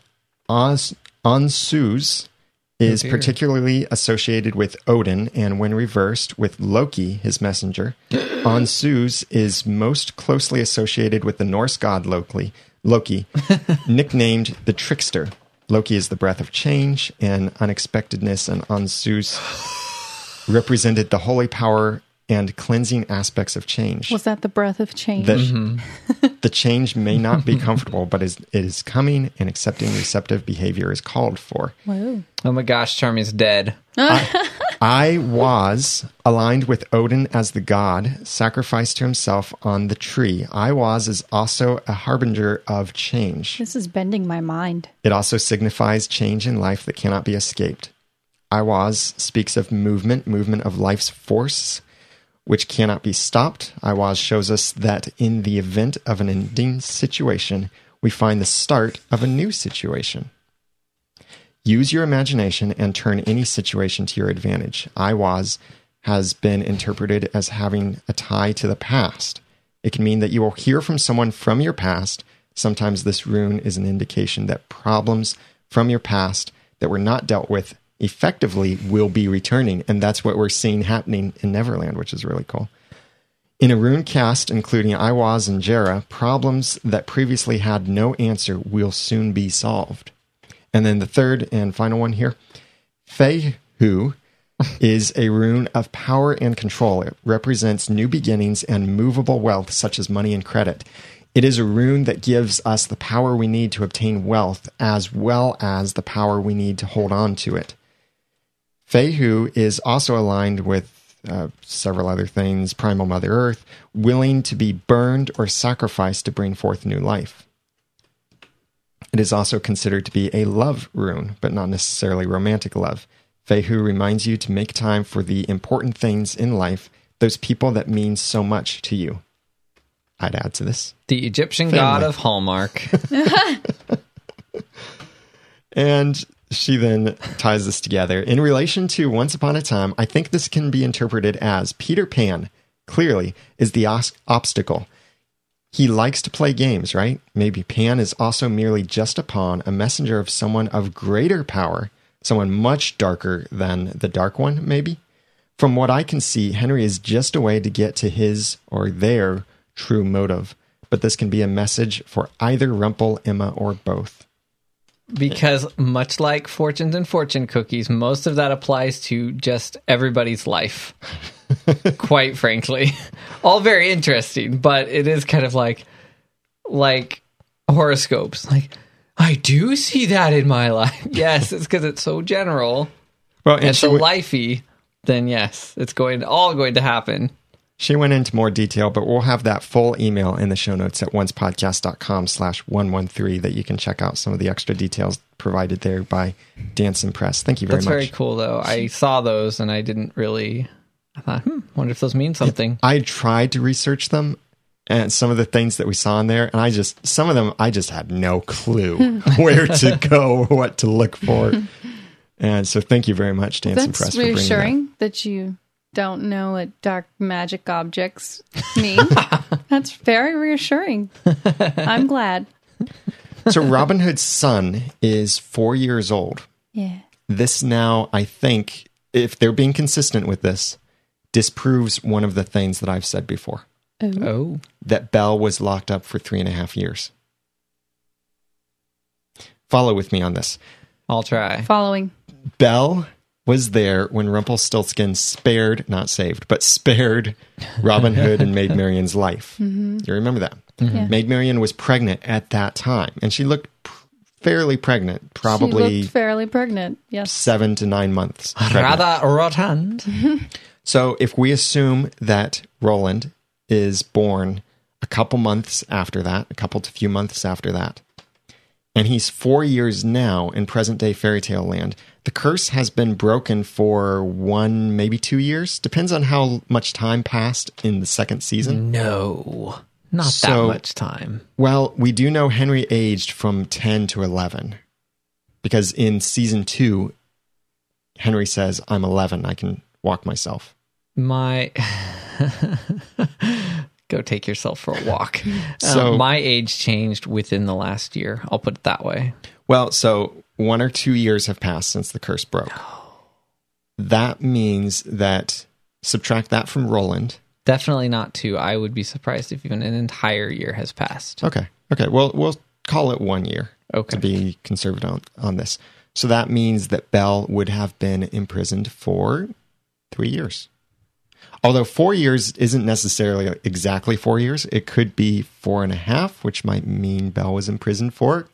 Oz, Ansuz is particularly associated with Odin, and when reversed with Loki, his messenger. Ansuz is most closely associated with the Norse god Loki, Loki nicknamed the Trickster. Loki is the breath of change and unexpectedness, and Ansuz represented the holy power and cleansing aspects of change. Was that the breath of change? That mm-hmm. the change may not be comfortable, but is, it is coming, and accepting receptive behavior is called for. Whoa. Oh my gosh, Charmy's dead. I was aligned with Odin as the god, sacrificed to himself on the tree. Iwaz is also a harbinger of change. This is bending my mind. It also signifies change in life that cannot be escaped. Iwaz speaks of movement, movement of life's force, which cannot be stopped. Iwaz shows us that in the event of an ending situation, we find the start of a new situation. Use your imagination and turn any situation to your advantage. Iwaz has been interpreted as having a tie to the past. It can mean that you will hear from someone from your past. Sometimes this rune is an indication that problems from your past that were not dealt with effectively will be returning. And that's what we're seeing happening in Neverland, which is really cool. In a rune cast, including Iwaz and Jera, problems that previously had no answer will soon be solved. And then the third and final one here Fehu is a rune of power and control. It represents new beginnings and movable wealth, such as money and credit. It is a rune that gives us the power we need to obtain wealth, as well as the power we need to hold on to it. Fehu is also aligned with uh, several other things primal Mother Earth, willing to be burned or sacrificed to bring forth new life. It is also considered to be a love rune, but not necessarily romantic love. Fehu reminds you to make time for the important things in life, those people that mean so much to you. I'd add to this. The Egyptian Family. god of Hallmark. And she then ties this together. In relation to Once Upon a Time, I think this can be interpreted as Peter Pan, clearly, is the os- obstacle. He likes to play games, right? Maybe Pan is also merely just a pawn, a messenger of someone of greater power, someone much darker than the Dark One, maybe? From what I can see, Henry is just a way to get to his or their true motive. But this can be a message for either Rumple, Emma, or both. Because much like fortunes and fortune cookies, most of that applies to just everybody's life. Quite frankly, all very interesting, but it is kind of like like horoscopes. Like I do see that in my life. Yes, it's because it's so general Well, and and so w- lifey. Then yes, it's going all going to happen. She went into more detail, but we'll have that full email in the show notes at oncepodcast.com slash 113 that you can check out some of the extra details provided there by Danson Press. Thank you very That's much. That's very cool, though. I saw those and I didn't really. I thought, hmm, wonder if those mean something. I tried to research them and some of the things that we saw in there, and I just, some of them, I just had no clue where to go, or what to look for. And so thank you very much, Danson Press, That's for bringing that. reassuring that you don't know what dark magic objects mean. That's very reassuring. I'm glad. So Robin Hood's son is four years old. Yeah. This now, I think, if they're being consistent with this, disproves one of the things that I've said before Oh. oh. that Belle was locked up for three and a half years. Follow with me on this. I'll try. Following. Belle was there when Rumpelstiltskin spared, not saved, but spared Robin Hood and Maid Marian's life. Mm-hmm. You remember that? Mm-hmm. Yeah. Maid Marian was pregnant at that time, and she looked p- fairly pregnant, probably She looked fairly pregnant. Yes. seven to nine months. pregnant. Rather rotund. So if we assume that Roland is born a couple months after that, a couple to few months after that, and he's four years now in present day fairy tale land, the curse has been broken for one, maybe two years. Depends on how much time passed in the second season. No, not So- that much time. Well, we do know Henry aged from 10 to 11 because in season two, Henry says, I'm 11, I can walk myself. My. Go take yourself for a walk. So- Uh, my age changed within the last year. I'll put it that way. Well, so one or two years have passed since the curse broke. That means that subtract that from Roland. Definitely not two. I would be surprised if even an entire year has passed. Okay. Okay. Well, we'll call it one year Okay. to be conservative on, on this. So that means that Belle would have been imprisoned for three years. Although four years isn't necessarily exactly four years, it could be four and a half, which might mean Belle was imprisoned for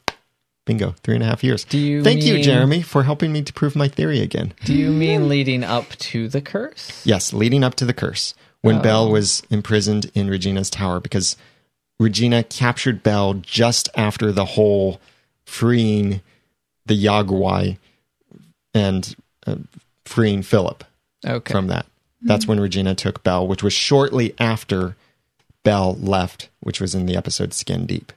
bingo, three and a half years. Do you Thank you, Jeremy, for helping me to prove my theory again. Do you mean leading up to the curse? Yes, leading up to the curse, when Belle was imprisoned in Regina's tower, because Regina captured Belle just after the whole freeing the Yaoguai and uh, freeing Philip Okay. from that. That's when Regina took Belle, which was shortly after Belle left, which was in the episode Skin Deep.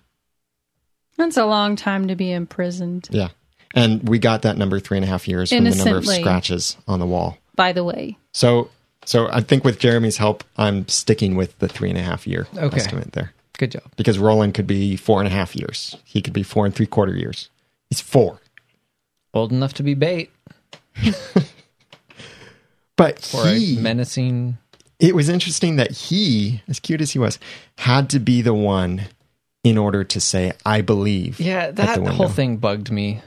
That's a long time to be imprisoned, Yeah. And we got that number three and a half years from the number of scratches on the wall. by the way. So, so I think with Jeremy's help, I'm sticking with the three and a half year Okay. estimate there Good job. because Roland could be four and a half years. He could be four and three quarter years. He's four, Old enough to be bait but for he. a menacing. it was interesting that he, as cute as he was, had to be the one in order to say "I believe." Yeah, that whole thing bugged me,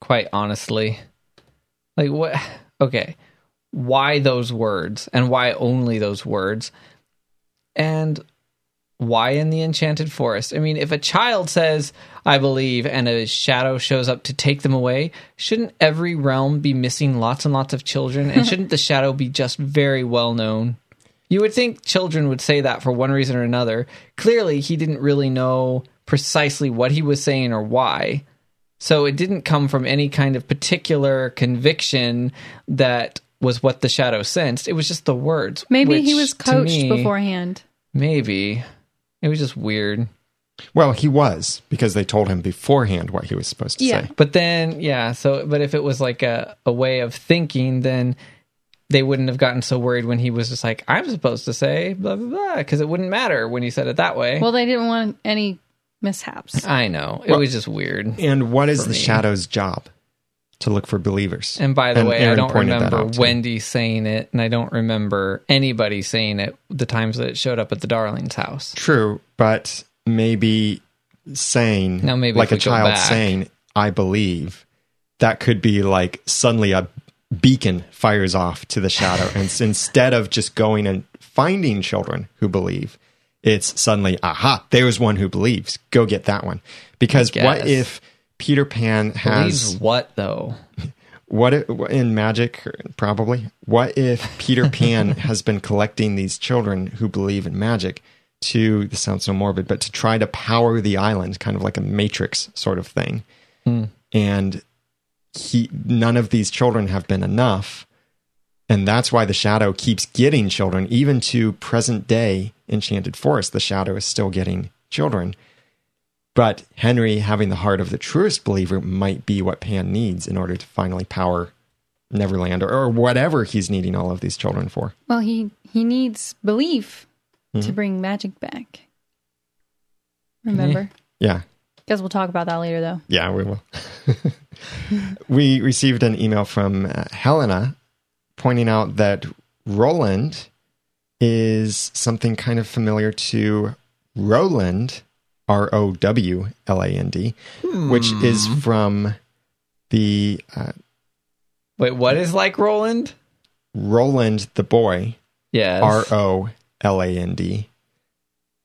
quite honestly. Like, what? Okay. Why those words? And why only those words? And why in the enchanted forest? I mean, if a child says, I believe, and a shadow shows up to take them away, shouldn't every realm be missing lots and lots of children? And shouldn't the shadow be just very well known? You would think children would say that for one reason or another. Clearly, he didn't really know precisely what he was saying or why. So it didn't come from any kind of particular conviction that was what the shadow sensed. It was just the words. Maybe which, he was coached me- beforehand. Maybe. It was just weird. Well, he was because they told him beforehand what he was supposed to Yeah. say. But then, yeah, so, but if it was like a, a way of thinking, then they wouldn't have gotten so worried when he was just like, I'm supposed to say blah, blah, blah, because it wouldn't matter when he said it that way. Well, they didn't want any mishaps. I know. It Well- was just weird. And what is the me. shadow's job? To look for believers. And by the way, I don't remember. Wendy saying it, and I don't remember anybody saying it the times that it showed up at the Darling's house. True, but maybe saying Now, maybe like a child back- saying "I believe," that could be like suddenly a beacon fires off to the shadow, and instead of just going and finding children who believe, it's suddenly aha, there's one who believes. Go get that one. Because what if Peter Pan Believes has what though? what if, in magic probably. What if peter pan has been collecting these children who believe in magic to this sounds so morbid but to try to power the island kind of like a matrix sort of thing. Hmm. And he none of these children have been enough. And that's why the shadow keeps getting children. Even to present day enchanted forest the shadow is still getting children but henry having the heart of the truest believer might be what pan needs in order to finally power neverland or, or whatever he's needing all of these children for Well, he he needs belief to bring magic back. Remember? yeah Guess we'll talk about that later, though. Yeah, we will. we received an email from uh, Helena pointing out that Roland is something kind of familiar to Roland, R O W L A N D, which is from the uh, Wait, what is like Roland? Roland the boy, Yes. R O L A N D,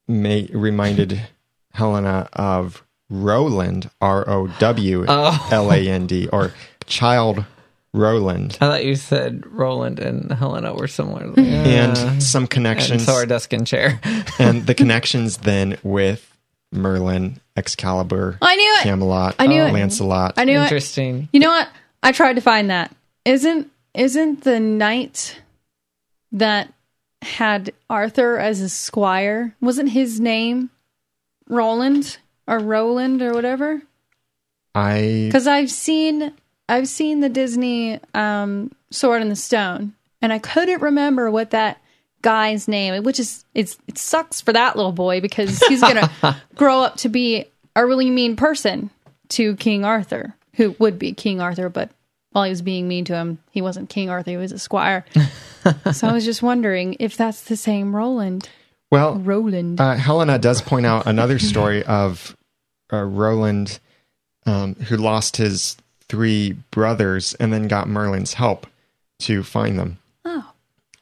may reminded Helena of Roland, R O W Oh. L A N D, or Child Roland, I thought you said Roland and Helena were similar. and some and connections, so our desk and chair. and the connections then with Merlin, Excalibur, I knew it. Camelot, I knew it. Lancelot. I knew it. Interesting. You know what? I tried to find that. Isn't isn't the knight that had Arthur as a squire? Wasn't his name Roland or Roland or whatever? I Because I've seen I've seen the Disney um, Sword in the Stone, and I couldn't remember what that guy's name. Which is it's it sucks for that little boy because he's gonna grow up to be a really mean person to King Arthur, who would be King Arthur, but while he was being mean to him, he wasn't King Arthur; he was a squire. so I was just wondering if that's the same Roland. well, Roland. Uh, Helena does point out another story of uh, Roland um, who lost his three brothers and then got Merlin's help to find them. Oh.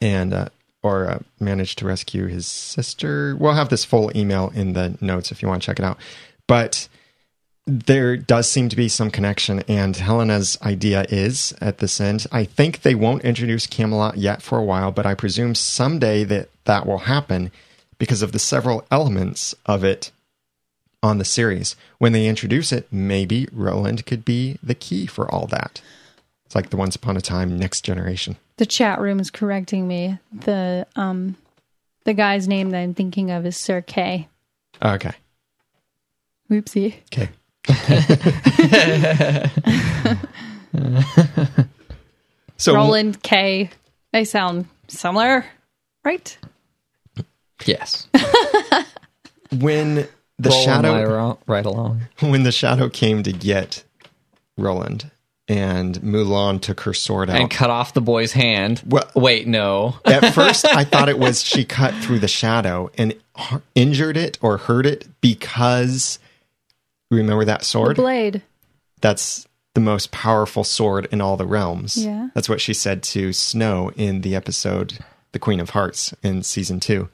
And, uh, or uh, managed to rescue his sister. We'll have this full email in the notes if you want to check it out. But there does seem to be some connection, and Helena's idea is at this end. I think they won't introduce Camelot yet for a while, but I presume someday that that will happen because of the several elements of it on the series. When they introduce it, maybe Roland could be the key for all that. It's like the Once Upon a Time Next Generation. The chat room is correcting me. The um the guy's name that I'm thinking of is Sir Kay. Okay. Whoopsie. Okay. so Roland K. They sound similar, right? Yes. when the Roll shadow my ro- right along. when the shadow came to get Roland and Mulan took her sword out. And cut off the boy's hand. Well- Wait, no. At first, I thought it was she cut through the shadow and injured it or hurt it because remember that sword? Blade. That's the most powerful sword in all the realms. Yeah. That's what she said to Snow in the episode The Queen of Hearts in season two.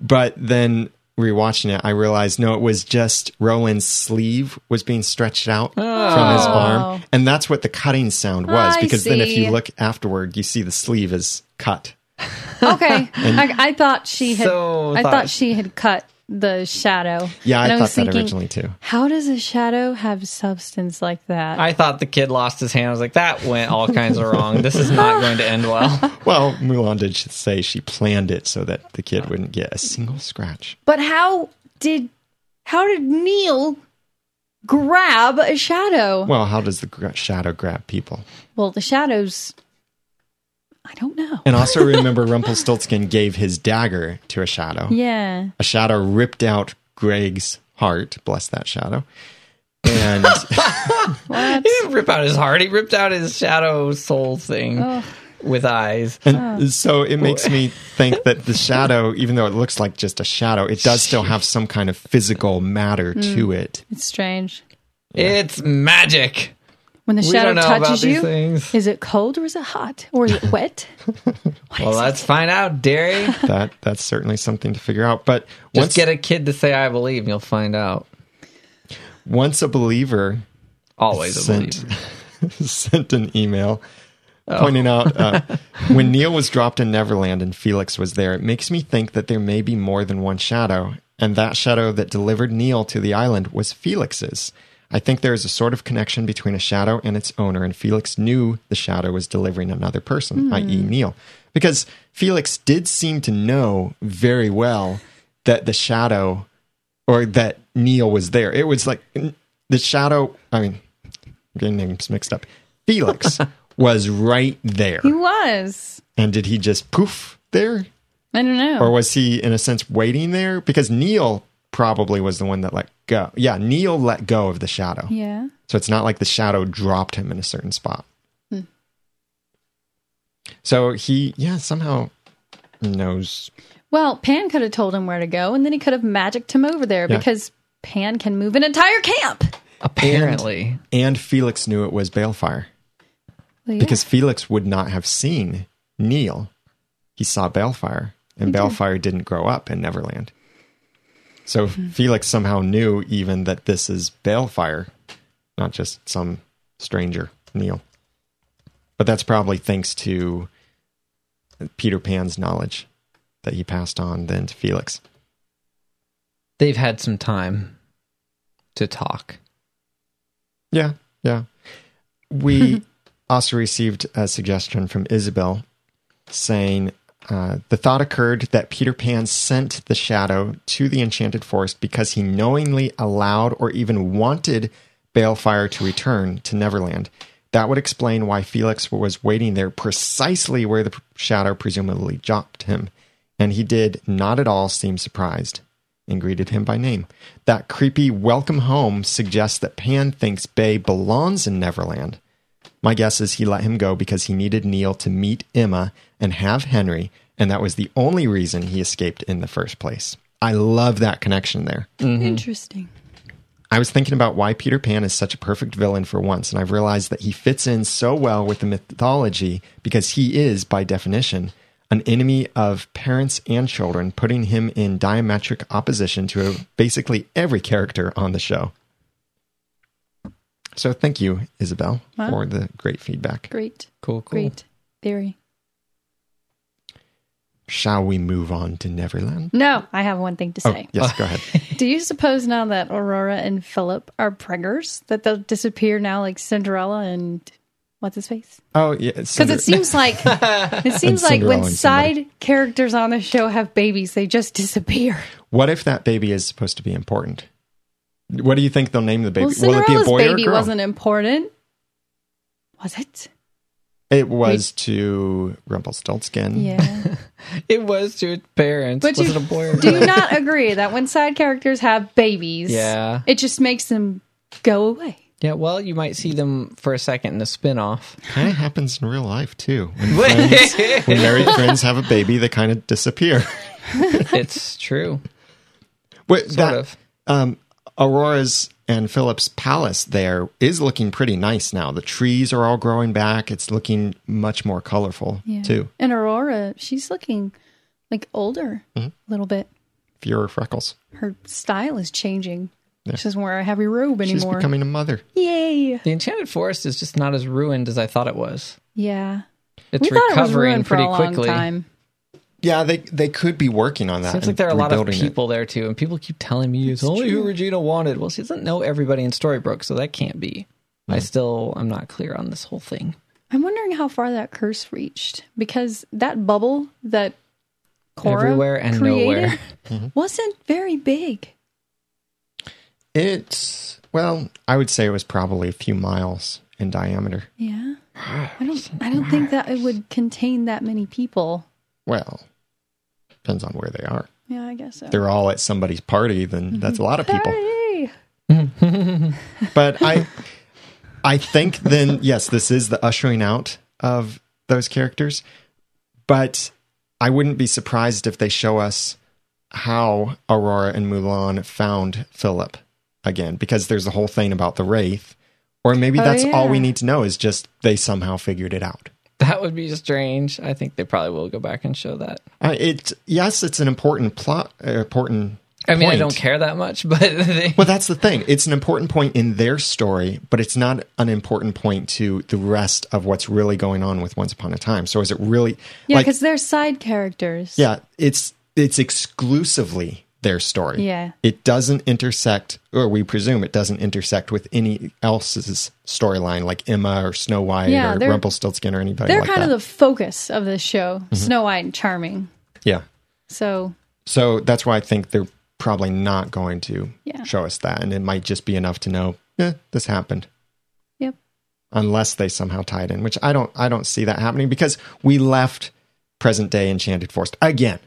But then rewatching it, I realized no, it was just Roland's sleeve was being stretched out from his oh. arm. And that's what the cutting sound was. I because then if you look afterward, you see the sleeve is cut. Okay. I, I thought she had So I thought- thought she had cut the shadow. Yeah, I And thought was that thinking, originally too. How does a shadow have substance like that? I thought the kid lost his hand. I was like, that went all kinds of wrong. This is not going to end well. Well, Mulan did say she planned it so that the kid wouldn't get a single scratch. but how did how did Neil grab a shadow? Well, how does the gra- shadow grab people? Well, the shadows I don't know. And also remember, Rumpelstiltskin gave his dagger to a shadow. Yeah. A shadow ripped out Greg's heart. Bless that shadow. And He didn't rip out his heart. He ripped out his shadow soul thing oh. with eyes. and oh. so it makes me think that the shadow, even though it looks like just a shadow, it does still have some kind of physical matter to hmm. it. It's strange. It's magic. When the We shadow don't know about touches these you, things. is it cold or is it hot? Or is it wet? Well, let's find out, Derry. That that's certainly something to figure out. But Just once get a kid to say "I believe," and you'll find out. once a believer Always a sent believer. sent an email pointing out uh, when Neil was dropped in Neverland and Felix was there, it makes me think that there may be more than one shadow, and that shadow that delivered Neil to the island was Felix's. I think there is a sort of connection between a shadow and its owner, and Felix knew the shadow was delivering another person, hmm. i.e., Neil. Because Felix did seem to know very well that the shadow or that Neil was there. It was like the shadow, I mean, I'm getting names mixed up. Felix was right there. He was. And did he just poof there? I don't know. Or was he, in a sense, waiting there? Because Neil probably was the one that let go. Yeah, Neil let go of the shadow. yeah. So it's not like the shadow dropped him in a certain spot. Hmm. So he, yeah, somehow knows. Well, Pan could have told him where to go, and then he could have magicked him over there Yeah. because Pan can move an entire camp. Apparently. And Felix knew it was Baelfire Well, yeah. because Felix would not have seen Neil. He saw Baelfire, and Baelfire didn't grow up in Neverland. So Felix somehow knew even that this is Baelfire, not just some stranger, Neil. But that's probably thanks to Peter Pan's knowledge that he passed on then to Felix. They've had some time to talk. Yeah, yeah. We also received a suggestion from Isabel saying uh, the thought occurred that Peter Pan sent the shadow to the enchanted forest because he knowingly allowed or even wanted Baelfire to return to Neverland. That would explain why Felix was waiting there precisely where the shadow presumably dropped him, and he did not at all seem surprised and greeted him by name. That creepy welcome home suggests that Pan thinks Bae belongs in Neverland. My guess is he let him go because he needed Neil to meet Emma and have Henry, and that was the only reason he escaped in the first place. I love that connection there. Mm-hmm. Interesting. I was thinking about why Peter Pan is such a perfect villain for once, and I've realized that he fits in so well with the mythology because he is, by definition, an enemy of parents and children, putting him in diametric opposition to basically every character on the show. So thank you, Isabel, Wow. for the great feedback. Great. Cool, cool. Great theory. Shall we move on to Neverland? No, I have one thing to Oh, say. yes, go ahead. Do you suppose now that Aurora and Philip are preggers that they'll disappear now like Cinderella and what's his face? Oh, yeah. Because it seems like it seems like when side somebody. characters on the show have babies, they just disappear. What if that baby is supposed to be important? What do you think they'll name the baby? Well, Will it be a Cinderella's boy or a baby girl? wasn't important, was it? It was to Rumpelstiltskin. Yeah. It was to its parents. But was you, it a boy or do you not agree that when side characters have babies, Yeah. it just makes them go away? Yeah, well, you might see them for a second in a spin-off. Kind of happens in real life too. When, friends, when married friends have a baby, they kind of disappear. it's true. But Sort that, of. Um, Aurora's and Philip's palace there is looking pretty nice now. The trees are all growing back. It's looking much more colorful too. And Aurora, she's looking like older Mm-hmm. a little bit. Fewer freckles. Her style is changing. She doesn't wear a heavy robe anymore. She's becoming a mother. Yay! The Enchanted Forest is just not as ruined as I thought it was. Yeah, It's we thought it was recovering ruined for pretty a long quickly. time. Yeah, they they could be working on that. Seems and like there are a lot of rebuilding it. people there too, and people keep telling me it's only who Regina wanted. Well, she doesn't know everybody in Storybrooke, so that can't be. I hmm. still I'm not clear on this whole thing. I'm wondering how far that curse reached because that bubble that Cora Everywhere and created nowhere. Mm-hmm. wasn't very big. It's well, I would say it was probably a few miles in diameter. Yeah, I don't. I don't think that it would contain that many people. Well, depends on where they are. Yeah, I guess so. They're all at somebody's party, then mm-hmm. that's a lot of people. But I I think then yes, this is the ushering out of those characters. But I wouldn't be surprised if they show us how Aurora and Mulan found Philip again, because there's the whole thing about the Wraith. Or maybe Oh, that's all we need to know is just they somehow figured it out. That would be strange. I think they probably will go back and show that. Uh, it yes, it's an important plot, uh, important I mean, I don't care that much, but they, Well, that's the thing. It's an important point in their story, but it's not an important point to the rest of what's really going on with Once Upon a Time. So is it really Yeah, like because they're side characters. yeah, it's it's exclusively their story. Yeah. It doesn't intersect or we presume it doesn't intersect with any else's storyline like Emma or Snow White Yeah, or Rumpelstiltskin or anybody They're like kind that. Mm-hmm. of the focus of this show, Snow White and Charming. yeah. So So that's why I think they're probably not going to Yeah. show us that and it might just be enough to know, yeah, this happened. Yep. unless they somehow tie it in, which I don't I don't see that happening because we left present day Enchanted Forest again.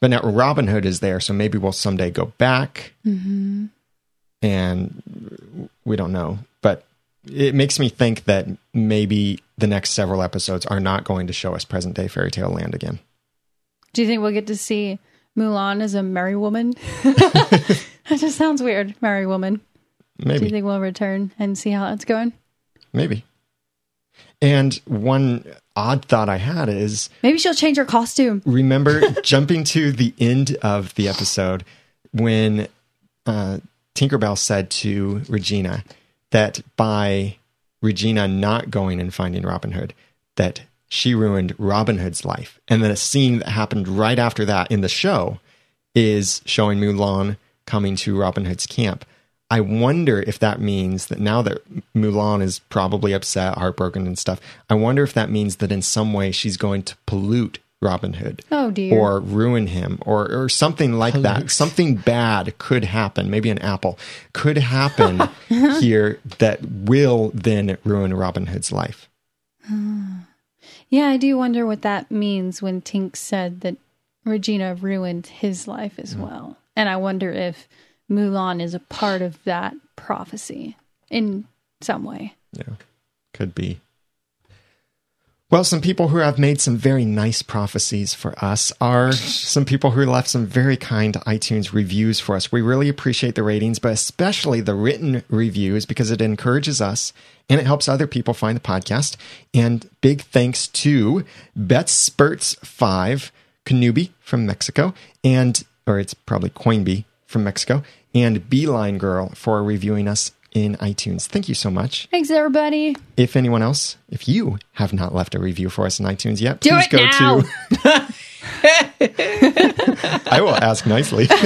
But now Robin Hood is there, so maybe we'll someday go back. Mm-hmm. And we don't know. But it makes me think that maybe the next several episodes are not going to show us present day fairy tale land again. Do you think we'll get to see Mulan as a merry woman? that just sounds weird, merry woman. Maybe. Do you think we'll return and see how that's going? Maybe. And one odd thought I had is Maybe she'll change her costume. remember jumping to the end of the episode when uh, Tinkerbell said to Regina that by Regina not going and finding Robin Hood, that she ruined Robin Hood's life. And then a scene that happened right after that in the show is showing Mulan coming to Robin Hood's camp. I wonder if that means that now that Mulan is probably upset, heartbroken, and stuff, I wonder if that means that in some way she's going to pollute Robin Hood Oh dear. or ruin him or, or something like that. Something bad could happen. Maybe an apple could happen here that will then ruin Robin Hood's life. yeah, I do wonder what that means when Tink said that Regina ruined his life as mm. well. And I wonder if Mulan is a part of that prophecy in some way. Yeah, could be. Well, some people who have made some very nice prophecies for us are some people who left some very kind iTunes reviews for us. We really appreciate the ratings, but especially the written reviews because it encourages us and it helps other people find the podcast. And big thanks to Bet Spurts 5, Canubi from Mexico, and, or it's probably Coinbee from Mexico, and Beeline Girl for reviewing us in iTunes. Thank you so much Thanks, everybody. if anyone else, if you have not left a review for us in iTunes yet, Do please go now. to. I will ask nicely. please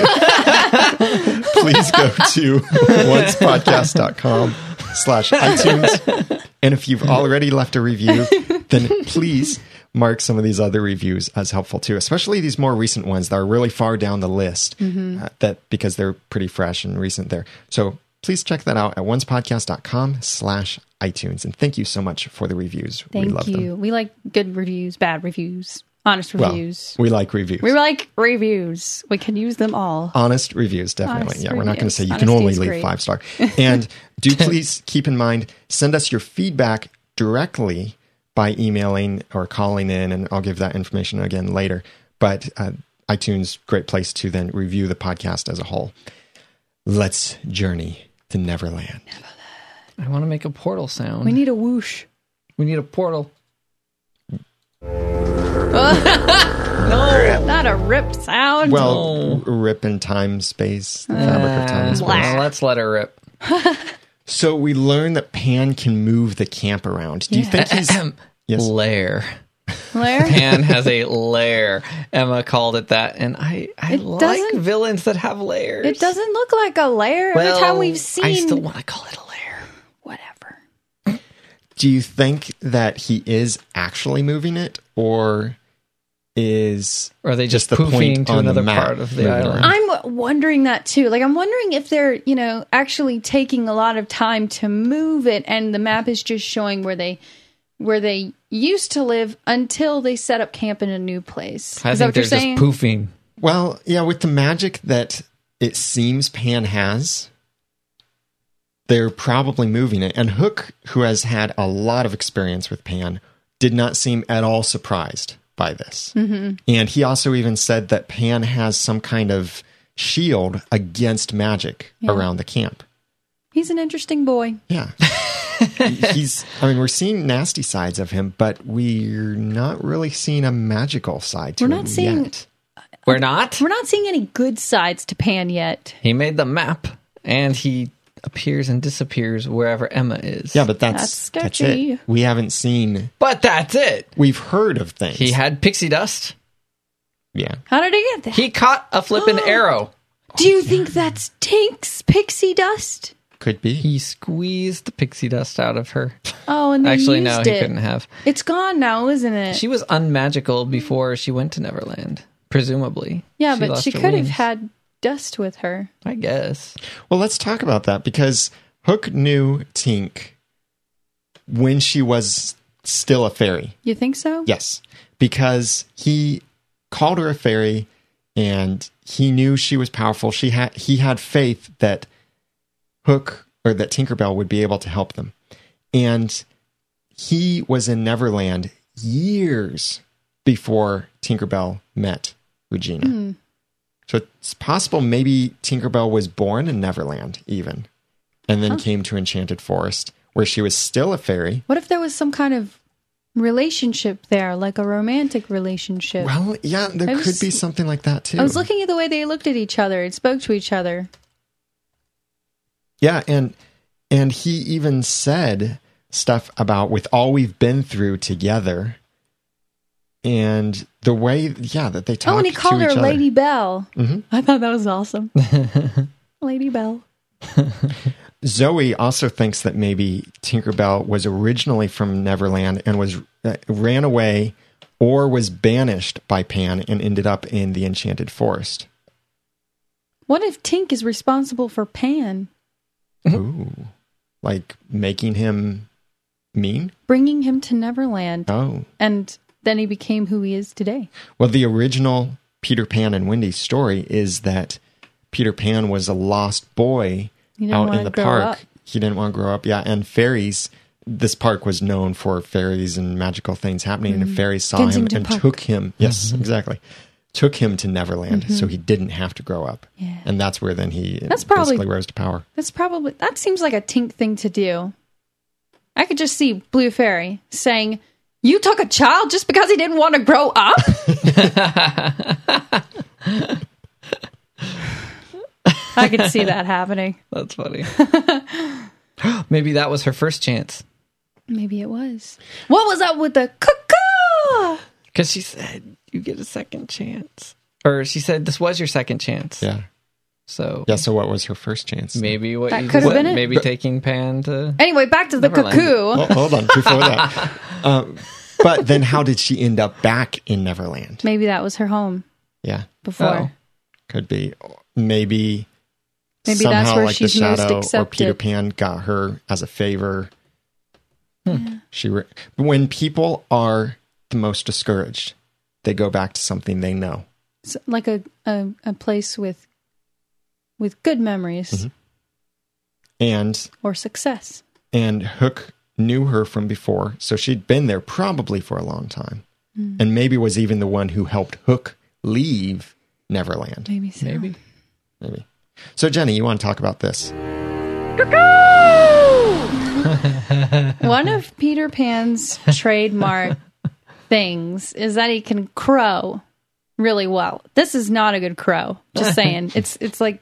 go to oncepodcast.com slash iTunes. And if you've already left a review, then please mark some of these other reviews as helpful too, especially these more recent ones that are really far down the list uh, that because they're pretty fresh and recent there. So please check that out at oncepodcast.com slash iTunes. And thank you so much for the reviews. we Thank love you. them. We like good reviews, bad reviews, honest reviews. Well, reviews. we like reviews. we like reviews. We can use them all. honest reviews definitely Honest yeah we're not going to say you can only leave great. five star and do please keep in mind send us your feedback directly by emailing or calling in and i'll give that information again later but uh, itunes great place to then review the podcast as a whole let's journey to neverland I want to make a portal sound. We need a whoosh. we need a portal. No, not a rip sound. well r- rip in time space the fabric of time and space. Well, let's let her rip. so we learn that pan can move the camp around do you think uh, he's um, Yes. Lair. Blair? Pan has a lair. Emma called it that, and I I It like villains that have layers. It doesn't look like a lair. Well, Every time we've seen I still want to call it a lair. whatever. do you think that he is actually moving it or is Or are they just, the poofing point to another part of the island? around? I'm wondering that too. Like I'm wondering if they're, you know, actually taking a lot of time to move it and the map is just showing where they where they used to live until they set up camp in a new place. I is that what they're you're saying? just poofing. well yeah with the magic that it seems pan has they're probably moving it and hook who has had a lot of experience with pan did not seem at all surprised by this mm-hmm. and he also even said that pan has some kind of shield against magic around the camp He's an interesting boy. Yeah. He's, I mean, we're seeing nasty sides of him, but we're not really seeing a magical side to We're him not seeing- yet. We're not. We're not seeing any good sides to Pan yet. He made the map, and he appears and disappears wherever Emma is. Yeah, but that's That's that's, sketchy. it. We haven't seen. but that's it. We've heard of things. He had pixie dust. yeah. How did he get that? He caught a flippin' arrow. Do you think that's Tink's pixie dust? Could be. He squeezed the pixie dust out of her. Oh, and they Actually, used no, he couldn't have. It's gone now, isn't it? She was unmagical before she went to Neverland, presumably. yeah, but she her could have had dust with her. I guess. Well, let's talk about that because Hook knew Tink when she was still a fairy. You think so? Yes, because he called her a fairy, and he knew she was powerful. She had he had faith that Hook or that Tinkerbell would be able to help them, and he was in Neverland years before Tinkerbell met Regina. Hmm. So it's possible maybe Tinkerbell was born in Neverland, even, and then came to Enchanted Forest, where she was still a fairy. What if there was some kind of relationship there, like a romantic relationship? Well, yeah, there could be something like that too. I was looking at the way they looked at each other and spoke to each other. Yeah, and and he even said stuff about with all we've been through together, and the way, yeah, that they talk. oh, and he to called her other. Lady Bell. Mhm. I thought that was awesome. Lady Bell. Zoe also thinks that maybe Tinkerbell was originally from Neverland and was uh, ran away or was banished by Pan and ended up in the Enchanted Forest. What if Tink is responsible for Pan, Ooh, like making him mean? bringing him to Neverland, Oh, and then he became who he is today? Well, the original Peter Pan and Wendy story is that Peter Pan was a lost boy out in the park. up. He didn't want to grow up. Yeah, and fairies. This park was known for fairies and magical things happening, and fairies saw Mm. Kensington him and Park. took him. Yes, exactly. Took him to Neverland, so he didn't have to grow up. Mm-hmm. Yeah. And that's where then he That's probably- basically rose to power. That's probably that seems like a Tink thing to do. I could just see Blue Fairy saying, "You took a child just because he didn't want to grow up." I could see that happening. That's funny. Maybe that was her first chance. Maybe it was. What was up with the cuckoo? Because she said, you get a second chance. Or she said, this was your second chance. Yeah. So Yeah. So what was her first chance? maybe what That you could have said, been it. Maybe taking Pan to. Anyway, back to the Neverland. cuckoo. Oh, hold on. Before that, um, but then how did she end up back in Neverland? Maybe that was her home Yeah. before. Oh. Could be. Maybe Maybe somehow that's where like she's the most shadow or. Peter Pan got her as a favor. Hmm. She re- when people are the most discouraged, they go back to something they know. It's like a, a a place with with good memories Mm-hmm. And or success. and Hook knew her from before, so she'd been there probably for a long time. Hmm. And maybe was even the one who helped Hook leave Neverland. Maybe so. Maybe. Maybe. So Jenny, you want to talk about this? One of Peter Pan's trademark things is that he can crow really well. This is not a good crow. Just saying. It's it's like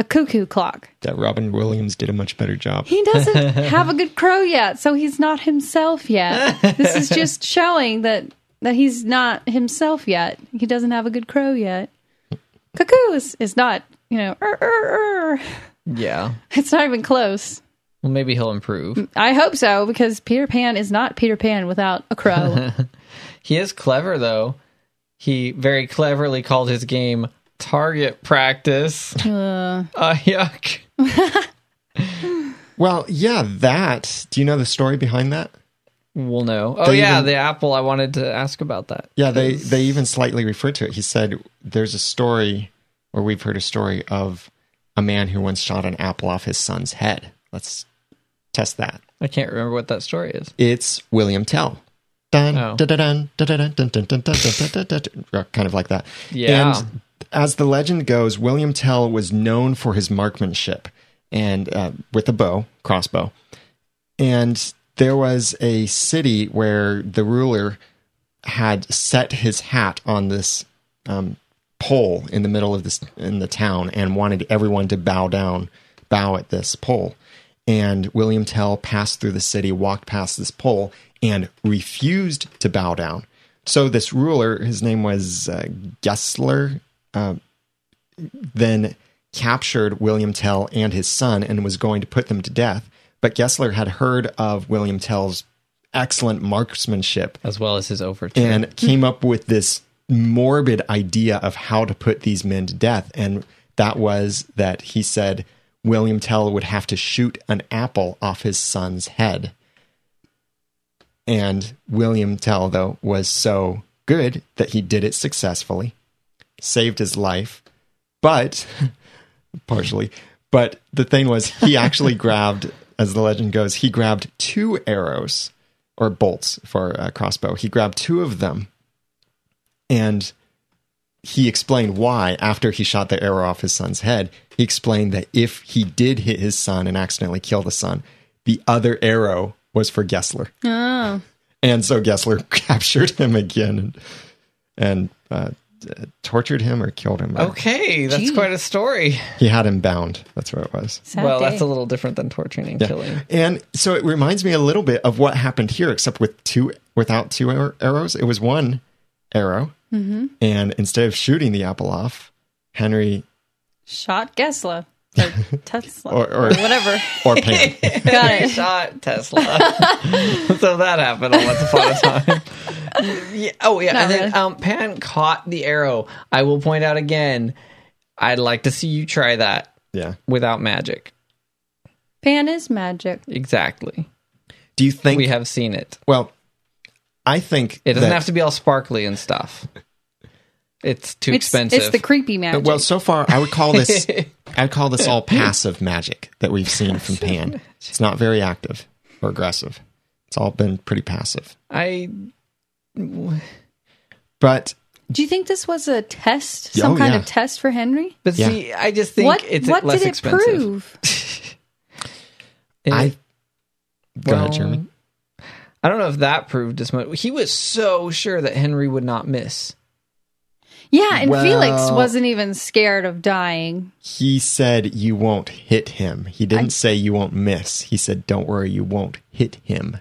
a cuckoo clock. That Robin Williams did a much better job. He doesn't have a good crow yet, so he's not himself yet. This is just showing that that he's not himself yet. He doesn't have a good crow yet. Cuckoo is, is not, you know, "Er, er, er." Yeah. it's not even close. Well, maybe he'll improve. I hope so because Peter Pan is not Peter Pan without a crow. He is clever, though. He very cleverly called his game Target Practice. uh, Uh, yuck. Well, yeah, that. Do you know the story behind that? We'll know. Oh, They yeah, even- the apple. I wanted to ask about that. Yeah, they 'Cause- they even slightly referred to it. He said there's a story, or we've heard a story of a man who once shot an apple off his son's head. Let's test that. I can't remember what that story is. It's William Tell. Dun, Oh. dun, dun, dun, dun, dun, dun, dun, dun, dun, dun, dun, dun, dun, kind of like that. Yeah. And as the legend goes, William Tell was known for his marksmanship and uh, with a bow, crossbow. And there was a city where the ruler had set his hat on this um, pole in the middle of this in the town and wanted everyone to bow down, bow at this pole. And William Tell passed through the city, walked past this pole, and refused to bow down. So this ruler, his name was uh, Gessler, uh, then captured William Tell and his son and was going to put them to death. But Gessler had heard of William Tell's excellent marksmanship as well as his overture. and came up with this morbid idea of how to put these men to death. And that was that he said William Tell would have to shoot an apple off his son's head. And William Tell, though, was so good that he did it successfully, saved his life, but partially. But the thing was, he actually grabbed, as the legend goes, he grabbed two arrows or bolts for a crossbow. He grabbed two of them and he explained why after he shot the arrow off his son's head. He explained that if he did hit his son and accidentally kill the son, the other arrow was for Gessler. Oh. And so Gessler captured him again and, and uh, uh, tortured him or killed him. okay, that's Gee. quite a story. He had him bound. That's what it was. Sad well, day. that's a little different than torturing and killing. And so it reminds me a little bit of what happened here, except with two without two ar- arrows. It was one arrow, Mm-hmm. and instead of shooting the apple off, Henry Shot Gessler. Or Tesla. Or- Or, or- whatever. or Pan. Got it. Shot Tesla. so that happened on Once Upon a Time. Yeah, oh yeah, Not and then um, Pan caught the arrow. I will point out again. I'd like to see you try that yeah. without magic. Pan is magic. Exactly. Do you think We have seen it. Well, I think It doesn't that- have to be all sparkly and stuff. It's too It's, expensive. it's the creepy magic. Well, so far I would call this I'd call this all passive magic that we've seen from Pan. It's not very active or aggressive. It's all been pretty passive. I But Do you think this was a test? Oh, Some kind yeah. of test for Henry? but Yeah. see, I just think What, it's what less did it expensive. prove? I go ahead, Jeremy. I don't know if that proved as much. He was so sure that Henry would not miss. Yeah, and Felix wasn't even scared of dying. He said you won't hit him. He didn't say you won't miss. He said, "Don't worry, you won't hit him."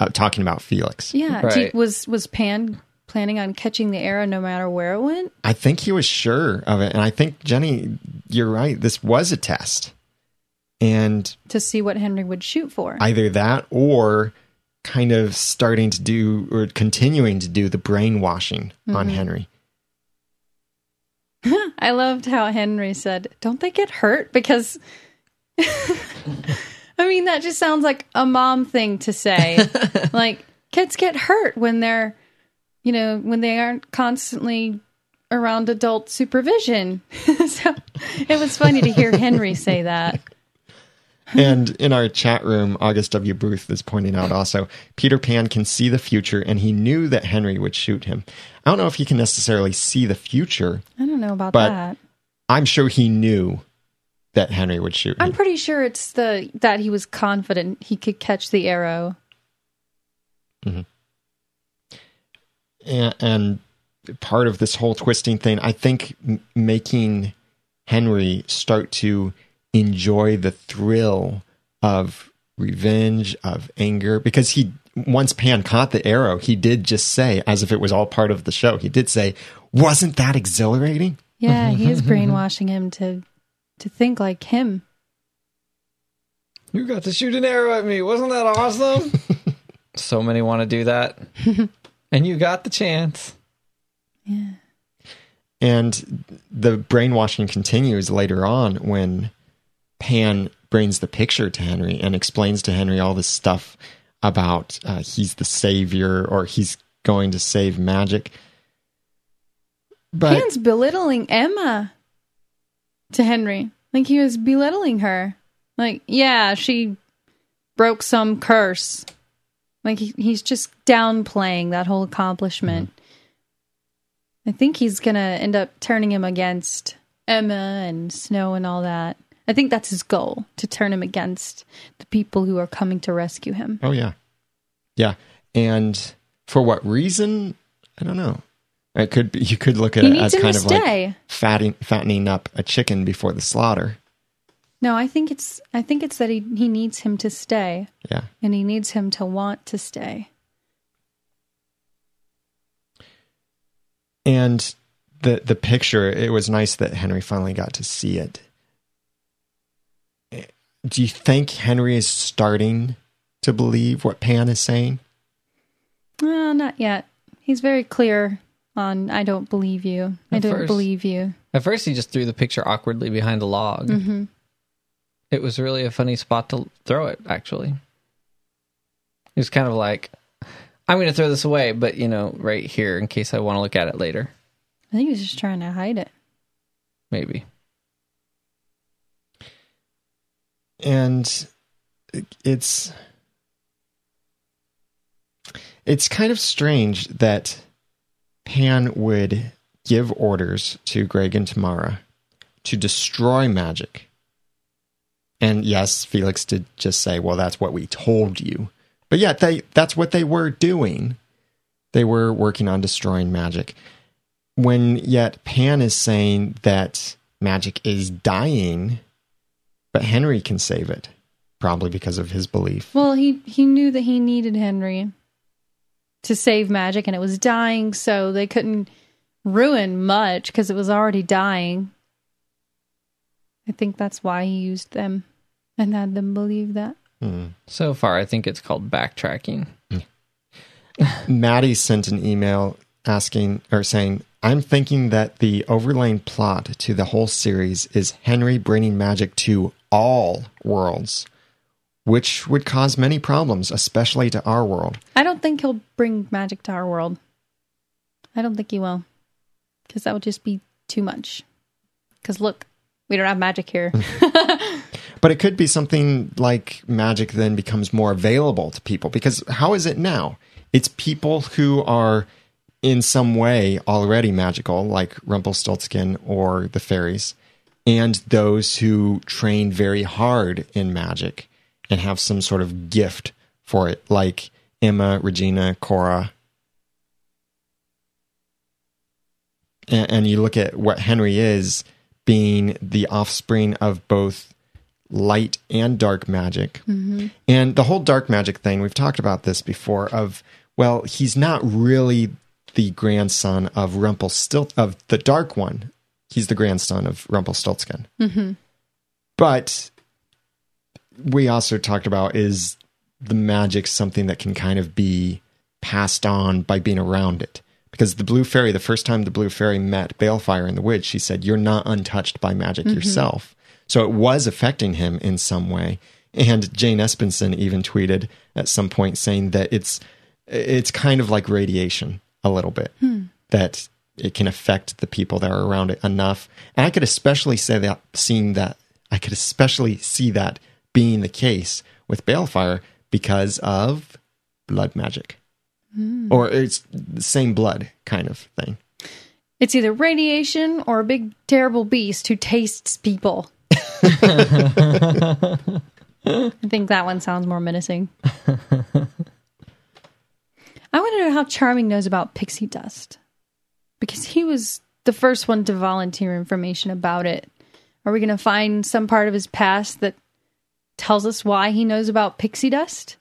Uh, talking about Felix. Yeah. Right. was was Pan planning on catching the arrow no matter where it went? I think he was sure of it, and I think Jenny, you're right. This was a test, and To see what Henry would shoot for. either that or kind of starting to do or continuing to do the brainwashing on Henry. I loved how Henry said, "Don't they get hurt?" Because I mean, that just sounds like a mom thing to say. like kids get hurt when they're, you know, when they aren't constantly around adult supervision. so it was funny to hear Henry say that. And in our chat room, August W. Booth is pointing out also Peter Pan can see the future, and he knew that Henry would shoot him. I don't know if he can necessarily see the future. I don't know about But- that. I'm sure he knew that Henry would shoot him. I'm pretty sure it's the that he was confident he could catch the arrow. Mm-hmm. and, and part of this whole twisting thing, I think m- making Henry start to enjoy the thrill of revenge, of anger, because he once Pan caught the arrow, he did just say, as if it was all part of the show, he did say, "Wasn't that exhilarating?" Yeah, he is brainwashing him to to think like him. You got to shoot an arrow at me. Wasn't that awesome? so many want to do that. and you got the chance. Yeah. And the brainwashing continues later on when Pan brings the picture to Henry and explains to Henry all this stuff about uh, he's the savior or he's going to save magic. But Pan's belittling Emma to Henry. Like he was belittling her. Like, yeah, she broke some curse. Like he, he's just downplaying that whole accomplishment. I think he's gonna end up turning him against Emma and Snow and all that. I think that's his goal to turn him against the people who are coming to rescue him. oh yeah, yeah. And for what reason? I don't know. It could be, you could look at He it as kind of like stay. fatting, fattening up a chicken before the slaughter. No, I think it's I think it's that he he needs him to stay, Yeah. and he needs him to want to stay. And the the picture, it was nice that Henry finally got to see it. Do you think Henry is starting to believe what Pan is saying? Well, not yet. He's very clear on I don't believe you. I At don't first. believe you. At first, he just threw the picture awkwardly behind a log. Mm-hmm. It was really a funny spot to throw it, actually. It was kind of like, I'm going to throw this away, but, you know, right here in case I want to look at it later. I think he's just trying to hide it. Maybe. And it's it's kind of strange that Pan would give orders to Greg and Tamara to destroy magic. And yes, Felix did just say, "Well, that's what we told you." But yet they that's what they were doing. They were working on destroying magic. When yet Pan is saying that magic is dying, but Henry can save it, probably because of his belief. Well, he he knew that he needed Henry to save magic, and it was dying, so they couldn't ruin much because it was already dying. I think that's why he used them and had them believe that. Hmm. So far, I think it's called backtracking. Hmm. Maddie sent an email asking or saying, I'm thinking that the overlaying plot to the whole series is Henry bringing magic to all worlds, which would cause many problems, especially to our world. I don't think he'll bring magic to our world. I don't think he will, because that would just be too much. Because look, we don't have magic here. But it could be something like magic then becomes more available to people because how is it now? It's people who are in some way already magical, like Rumpelstiltskin or the fairies, and those who train very hard in magic and have some sort of gift for it, like Emma, Regina, Cora. And, and you look at what Henry is being the offspring of both light and dark magic. Mm-hmm. And the whole dark magic thing, we've talked about this before of well, he's not really the grandson of Rumpelstiltskin of the dark one. He's the grandson of Rumpelstiltskin. Mm-hmm. But we also talked about is the magic something that can kind of be passed on by being around it. Because the blue fairy, the first time the blue fairy met Baelfire in the woods, she said, You're not untouched by magic mm-hmm. yourself. So it was affecting him in some way. And Jane Espenson even tweeted at some point saying that it's it's kind of like radiation a little bit. Hmm. That it can affect the people that are around it enough. And I could especially say that seeing that I could especially see that being the case with Baelfire because of blood magic. Hmm. Or it's the same blood kind of thing. it's either radiation or a big terrible beast who tastes people. I think that one sounds more menacing. I want to know how Charming knows about pixie dust because he was the first one to volunteer information about it. Are we going to find some part of his past that tells us why he knows about pixie dust?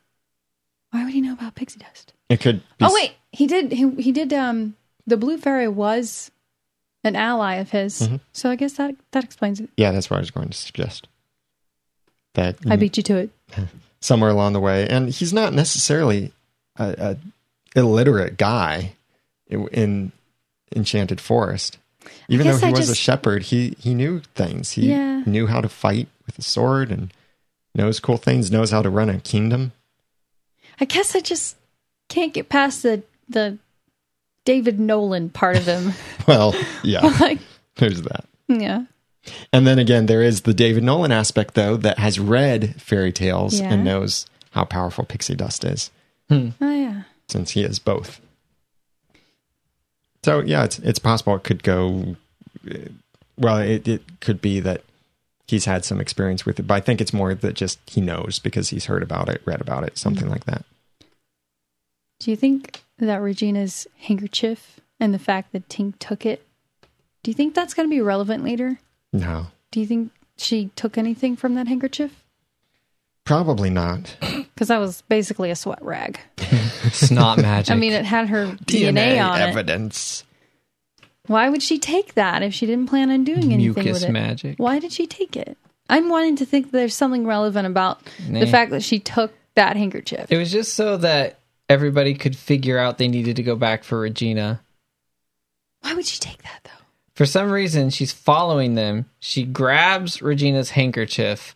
Why would he know about pixie dust? It could be Oh wait, he did. He, he did. Um, the blue fairy was an ally of his, so I guess that that explains it. Yeah, that's what I was going to suggest. That I beat you to it. somewhere along the way, and he's not necessarily a, a illiterate guy in Enchanted Forest. Even though he I was a shepherd, he he knew things. He Yeah. knew how to fight with a sword and knows cool things. Knows how to run a kingdom. I guess I just can't get past the the David Nolan part of him. Well, yeah, like, there's that. yeah, And then again, there is the David Nolan aspect, though, that has read fairy tales Yeah. and knows how powerful pixie dust is, oh yeah. since he is both. So yeah, it's it's possible it could go. Well, it it could be that he's had some experience with it, but I think it's more that just he knows because he's heard about it, read about it, something mm-hmm. like that. Do you think that Regina's handkerchief and the fact that Tink took it. Do you think that's going to be relevant later? No, Do you think she took anything from that handkerchief? probably not. Because that was basically a sweat rag. It's not magic. I mean, it had her DNA, on it. evidence. Why would she take that if she didn't plan on doing anything Mucus with it? magic. Why did she take it? I'm wanting to think that there's something relevant about Nah. the fact that she took that handkerchief. It was just so that everybody could figure out they needed to go back for Regina. Why would she take that though? For some reason, she's following them. She grabs Regina's handkerchief.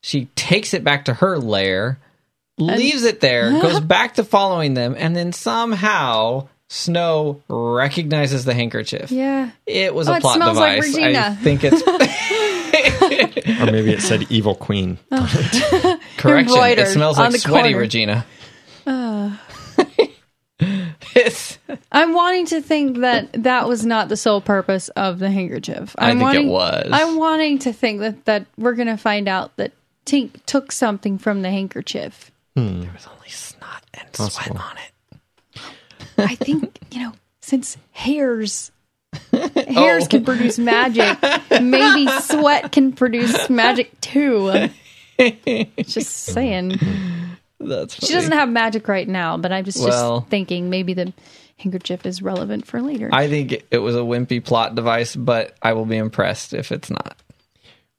She takes it back to her lair, leaves it there, goes back to following them, and then somehow Snow recognizes the handkerchief. Yeah. It was Oh, a it plot smells like device. I think it's Or maybe it said evil queen. Oh. correction. It smells like sweaty corner. Regina. it's, I'm wanting to think that that was not the sole purpose of the handkerchief. I I'm think it wanting, was. I'm wanting to think that, that we're going to find out that Tink took something from the handkerchief. Hmm. there was only snot and Possible. sweat on it. I think, you know, since hairs hairs can oh. produce magic, maybe sweat can produce magic too. Just saying. That's funny. She doesn't have magic right now, but I'm just, Well- just thinking maybe the handkerchief is relevant for later. I think it was a wimpy plot device, but I will be impressed if it's not.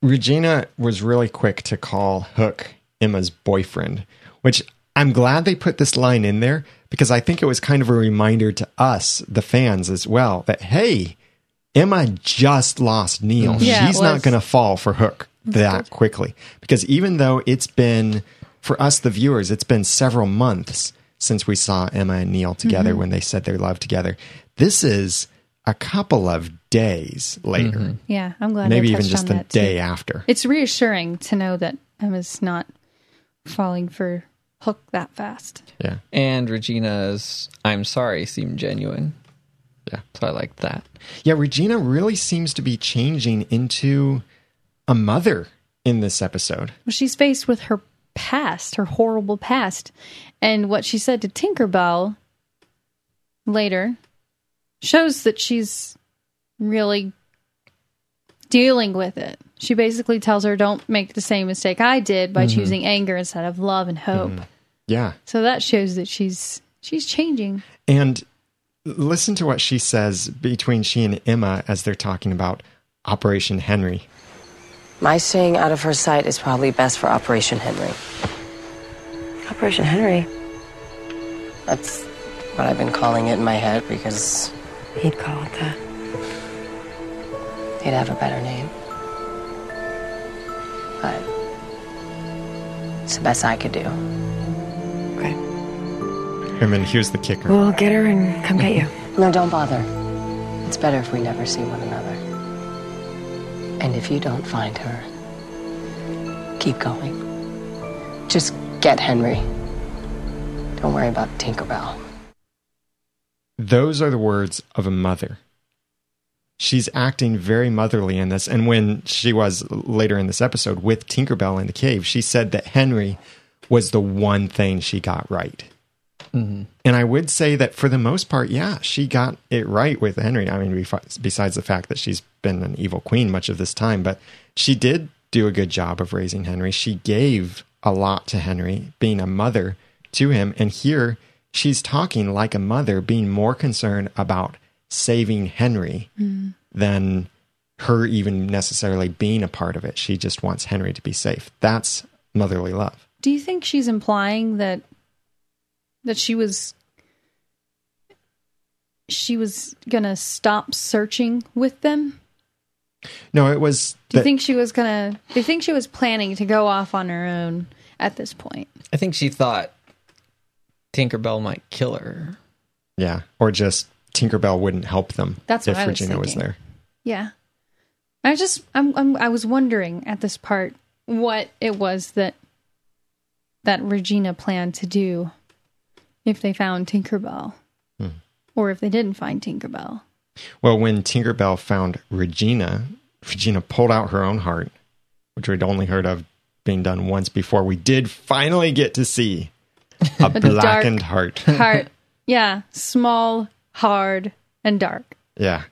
Regina was really quick to call Hook Emma's boyfriend, which I'm glad they put this line in there because I think it was kind of a reminder to us, the fans, as well, that hey, Emma just lost Neal. Yeah, She's not going to fall for Hook that quickly because even though it's been for us, the viewers, it's been several months since we saw Emma and Neal together Mm-hmm. when they said their love together. This is a couple of days later, yeah, I'm glad maybe even just the that too. day after. It's reassuring to know that Emma's not falling for Hook that fast. Yeah. And Regina's I'm sorry seemed genuine. Yeah. So I liked that. Yeah, Regina really seems to be changing into a mother in this episode. Well, she's faced with her past, her horrible past. And what she said to Tinkerbell later shows that she's really dealing with it. She basically tells her, don't make the same mistake I did by mm-hmm. choosing anger instead of love and hope. Mm-hmm. Yeah. So that shows that she's she's changing. And listen to what she says between she and Emma as they're talking about Operation Henry. My staying out of her sight is probably best for Operation Henry. Operation Henry? That's what I've been calling it in my head because he'd call it that. He'd have a better name. But it's the best I could do. Okay. And then here's the kicker. We'll get her and come get you. No, don't bother. It's better if we never see one another. And if you don't find her, keep going. Just get Henry. Don't worry about Tinkerbell. Those are the words of a mother. She's acting very motherly in this. And when she was later in this episode with Tinkerbell in the cave, she said that Henry was the one thing she got right. Mm-hmm. And I would say that for the most part, yeah, she got it right with Henry. I mean, besides the fact that she's been an evil queen much of this time, but she did do a good job of raising Henry. She gave a lot to Henry, being a mother to him. And here she's talking like a mother, being more concerned about saving Henry mm. than her even necessarily being a part of it. She just wants Henry to be safe. That's motherly love. Do you think she's implying that that she was she was gonna stop searching with them? No, it was. Do you that- think she was gonna? Do you think she was planning to go off on her own at this point? I think she thought Tinkerbell might kill her. Yeah, or just Tinkerbell wouldn't help them That's if I was Regina was there. Yeah, I just I'm, I'm I was wondering at this part what it was that that Regina planned to do if they found Tinkerbell, Hmm. or if they didn't find Tinkerbell. Well, when Tinkerbell found Regina, Regina pulled out her own heart, which we'd only heard of being done once before. We did finally get to see a blackened heart. Heart, yeah, small, hard, and dark. Yeah.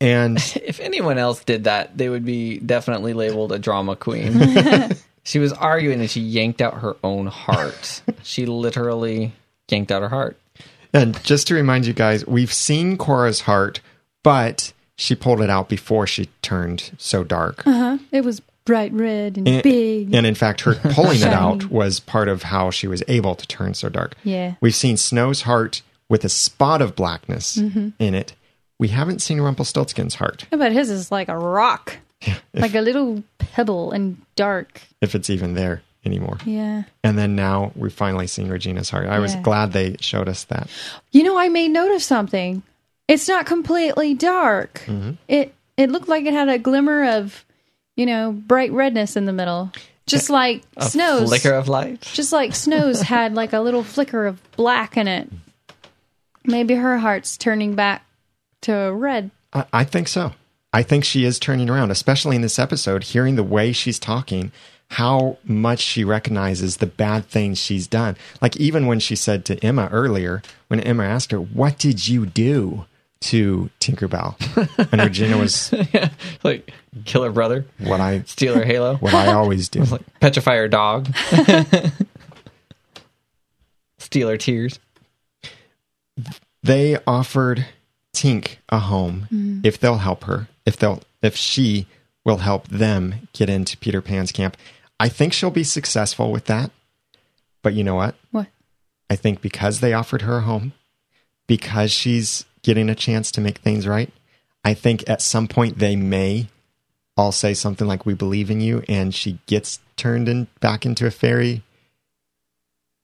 And If anyone else did that, they would be definitely labeled a drama queen. she was arguing and she yanked out her own heart. She literally yanked out her heart. and just to remind you guys, we've seen Cora's heart, but she pulled it out before she turned so dark. Uh-huh. It was bright red and, And, big. and in fact, her pulling it out was part of how she was able to turn so dark. Yeah. We've seen Snow's heart with a spot of blackness Mm-hmm. in it. We haven't seen Rumpelstiltskin's heart, Yeah, but his is like a rock, like a little pebble and dark. if it's even there anymore. Yeah. And then now we've finally seen Regina's heart. I was glad they showed us that. You know, I made note of something. It's not completely dark. It it looked like it had a glimmer of, you know, bright redness in the middle, just like A Snow's. flicker of light. Just like Snow's had like a little flicker of black in it. Maybe her heart's turning back to red. I, I think so. I think she is turning around, especially in this episode, hearing the way she's talking, how much she recognizes the bad things she's done. Like even when she said to Emma earlier, when Emma asked her, What did you do to Tinkerbell? And Regina was Like, kill her brother, what I steal her halo, what I always do. like, petrify her dog, steal her tears. They offered Tink a home mm. if they'll help her, if they'll if she will help them get into Peter Pan's camp. I think she'll be successful with that. But you know what? What? I think because they offered her a home, because she's getting a chance to make things right, I think at some point they may all say something like "We believe in you," and she gets turned in back into a fairy,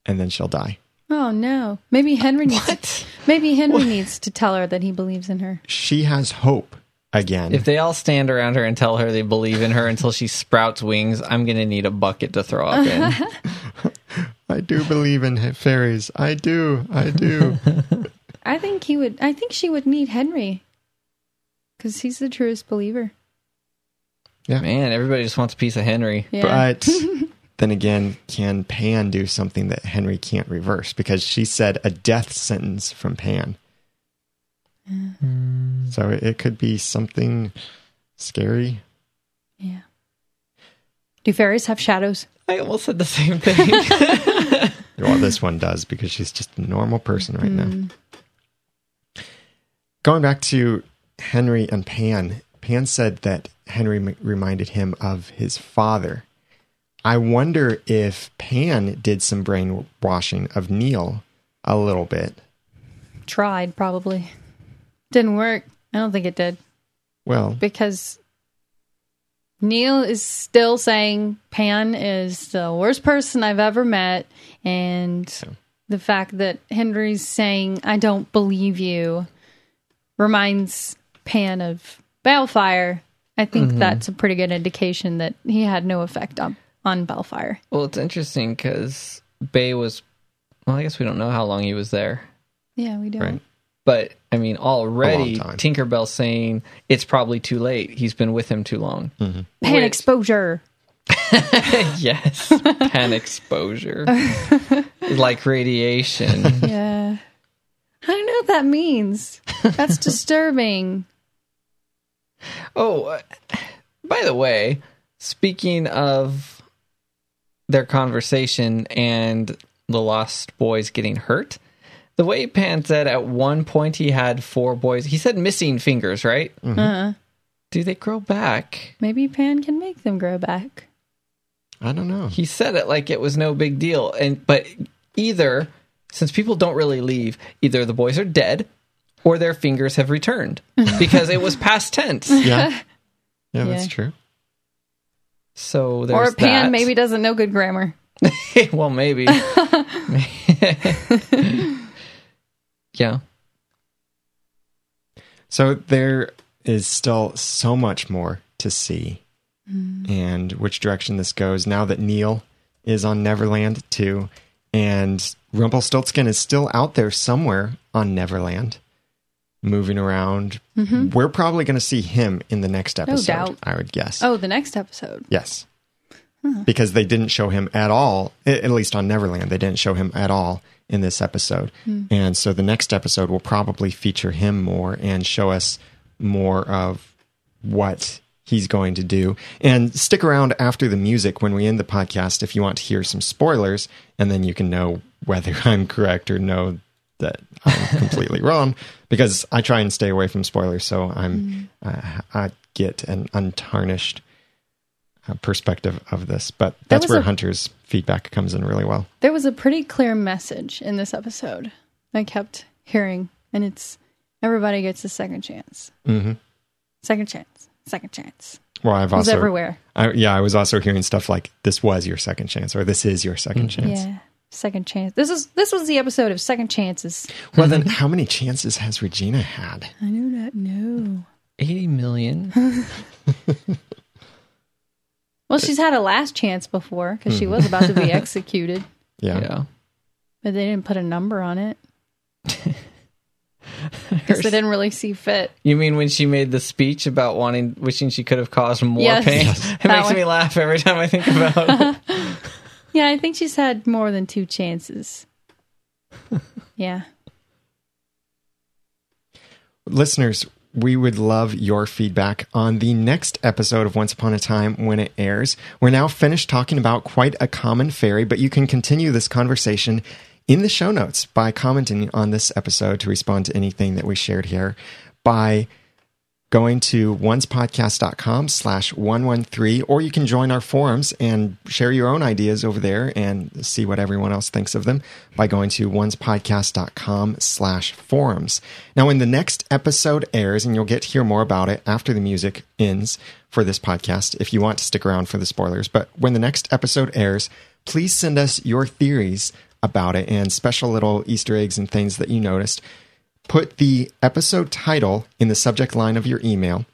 and then she'll die. Oh no. Maybe Henry needs What? maybe Henry needs to tell her that he believes in her. She has hope again. If they all stand around her and tell her they believe in her until she sprouts wings, I'm gonna need a bucket to throw up in. I do believe in fairies. I do. I do. I think he would I think she would need Henry. Cuz he's the truest believer. Yeah, man, everybody just wants a piece of Henry. Yeah. But then again, can Pan do something that Henry can't reverse? Because she said a death sentence from Pan. Mm. So it, it could be something scary. yeah. Do fairies have shadows? I almost said the same thing. Well, this one does because she's just a normal person right now. Mm. Going back to Henry and Pan, Pan said that Henry m- reminded him of his father. I wonder if Pan did some brainwashing of Neal a little bit. Tried probably. Didn't work. I don't think it did. Well, because Neal is still saying Pan is the worst person I've ever met, and the fact that Henry's saying I don't believe you reminds Pan of Baelfire. I think mm-hmm. that's a pretty good indication that he had no effect on on Baelfire. well, it's interesting because Bae was. Well, I guess we don't know how long he was there, Yeah, we don't. right. but I mean, already time. Tinkerbell saying it's probably too late. He's been with him too long. Pan Which- exposure. yes, pan exposure, like radiation. Yeah. I don't know what that means. That's disturbing. Oh, uh, by the way, speaking of their conversation and the lost boys getting hurt, the way Pan said at one point he had four boys, he said missing fingers, right? Uh-huh. Do they grow back? Maybe Pan can make them grow back. I don't know. He said it like it was no big deal. And but either since people don't really leave, either the boys are dead or their fingers have returned because it was past tense. Yeah. Yeah, that's true. So there's or Pan that. maybe doesn't know good grammar. well, maybe. yeah. So there is still so much more to see hmm. and which direction this goes now that Neal is on Neverland too and Rumpelstiltskin is still out there somewhere on Neverland moving around. Mm-hmm. We're probably going to see him in the next episode, doubt. I would guess. Oh, the next episode. Yes. because they didn't show him at all, at least on Neverland, they didn't show him at all in this episode. Hmm. And so the next episode will probably feature him more and show us more of what he's going to do. And stick around after the music when we end the podcast if you want to hear some spoilers, and then you can know whether I'm correct or know that I'm completely wrong because I try and stay away from spoilers. So I'm uh, I get an untarnished uh, perspective of this. But that's where a- Hunter's feedback comes in really well. There was a pretty clear message in this episode I kept hearing, and it's everybody gets a second chance. Mm-hmm. Second chance. Second chance. Well, I've It was also everywhere. I, yeah, I was also hearing stuff like "This was your second chance" or "This is your 2nd chance." Yeah. Second chance. This is this was the episode of second chances. Well, then, how many chances has Regina had? I do not know. 80 million. Well, she's had a last chance before because she was about to be hmm. executed, Yeah. yeah. but they didn't put a number on it. Because they didn't really see fit. You mean when she made the speech about wanting, wishing she could have caused more Yes. pain? Yes. It That makes one. me laugh every time I think about it. Yeah, I think she's had more than two chances. yeah. Listeners, we would love your feedback on the next episode of Once Upon a Time when it airs. We're now finished talking about quite a common fairy, but you can continue this conversation in the show notes by commenting on this episode to respond to anything that we shared here by going to oncepodcast.com slash 113 or you can join our forums and share your own ideas over there and see what everyone else thinks of them by going to oncepodcast.com slash forums. Now when the next episode airs and you'll get to hear more about it after the music ends for this podcast if you want to stick around for the spoilers but when the next episode airs please send us your theories about it and special little easter eggs and things that you noticed put the episode title in the subject line of your email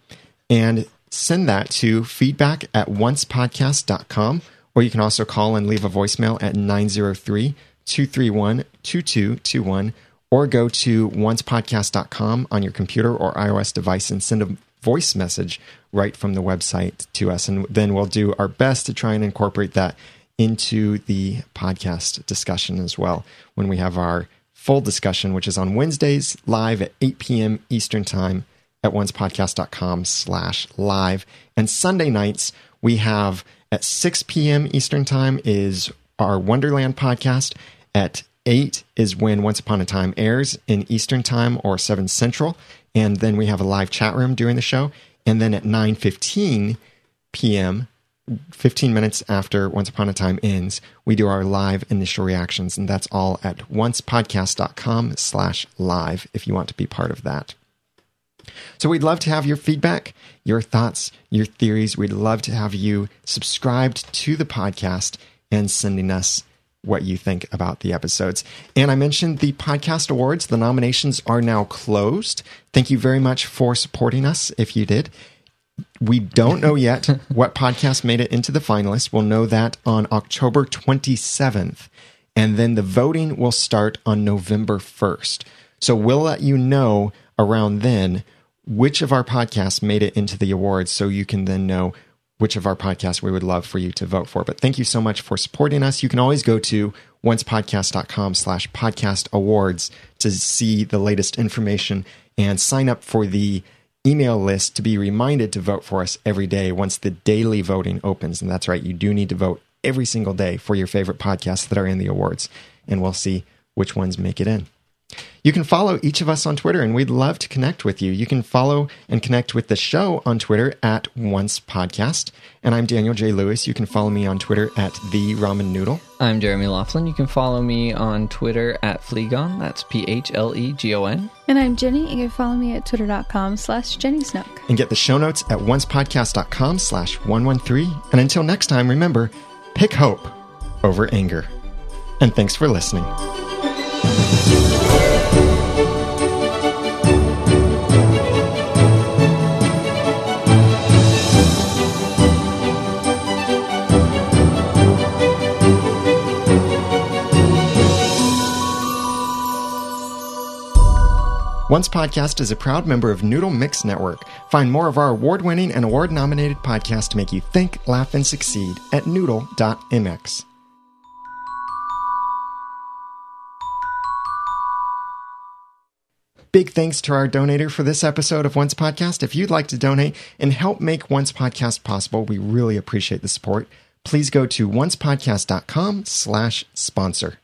and send that to feedback at oncepodcast.com or you can also call and leave a voicemail at 903-231-2221 or go to oncepodcast.com on your computer or ios device and send a voice message right from the website to us. And then we'll do our best to try and incorporate that into the podcast discussion as well when we have our full discussion, which is on Wednesdays live at 8 p.m. Eastern Time at oncepodcast.com slash live. And Sunday nights, we have at 6 p.m. Eastern Time is our Wonderland podcast. At 8 is when Once Upon a Time airs in Eastern Time or 7 Central. And then we have a live chat room during the show. And then at 9.15 p.m., 15 minutes after Once Upon a Time ends, we do our live initial reactions, and that's all at oncepodcast.com slash live if you want to be part of that. So we'd love to have your feedback, your thoughts, your theories. We'd love to have you subscribed to the podcast and sending us what you think about the episodes. And I mentioned the podcast awards. The nominations are now closed. Thank you very much for supporting us if you did. We don't know yet what podcast made it into the finalists. We'll know that on October 27th. And then the voting will start on November 1st. So we'll let you know around then which of our podcasts made it into the awards so you can then know which of our podcasts we would love for you to vote for. But thank you so much for supporting us. You can always go to oncepodcast.com slash podcast awards to see the latest information and sign up for the email list to be reminded to vote for us every day once the daily voting opens. And that's right, you do need to vote every single day for your favorite podcasts that are in the awards. And we'll see which ones make it in. You can follow each of us on Twitter, and we'd love to connect with you. You can follow and connect with the show on Twitter at Once Podcast. And I'm Daniel J. Lewis. You can follow me on Twitter at The Ramen Noodle. I'm Jeremy Laughlin. You can follow me on Twitter at Phlegon. That's P H L E G O N. And I'm Jenny. You can follow me at twitter.com slash Jenny Snook. And get the show notes at oncepodcast.com slash 113. And until next time, remember, pick hope over anger. And thanks for listening. Once Podcast is a proud member of Noodle Mix Network. Find more of our award winning and award nominated podcasts to make you think, laugh, and succeed at noodle.mx. Big thanks to our donator for this episode of Once Podcast. If you'd like to donate and help make Once Podcast possible, we really appreciate the support. Please go to oncepodcast.com slash sponsor.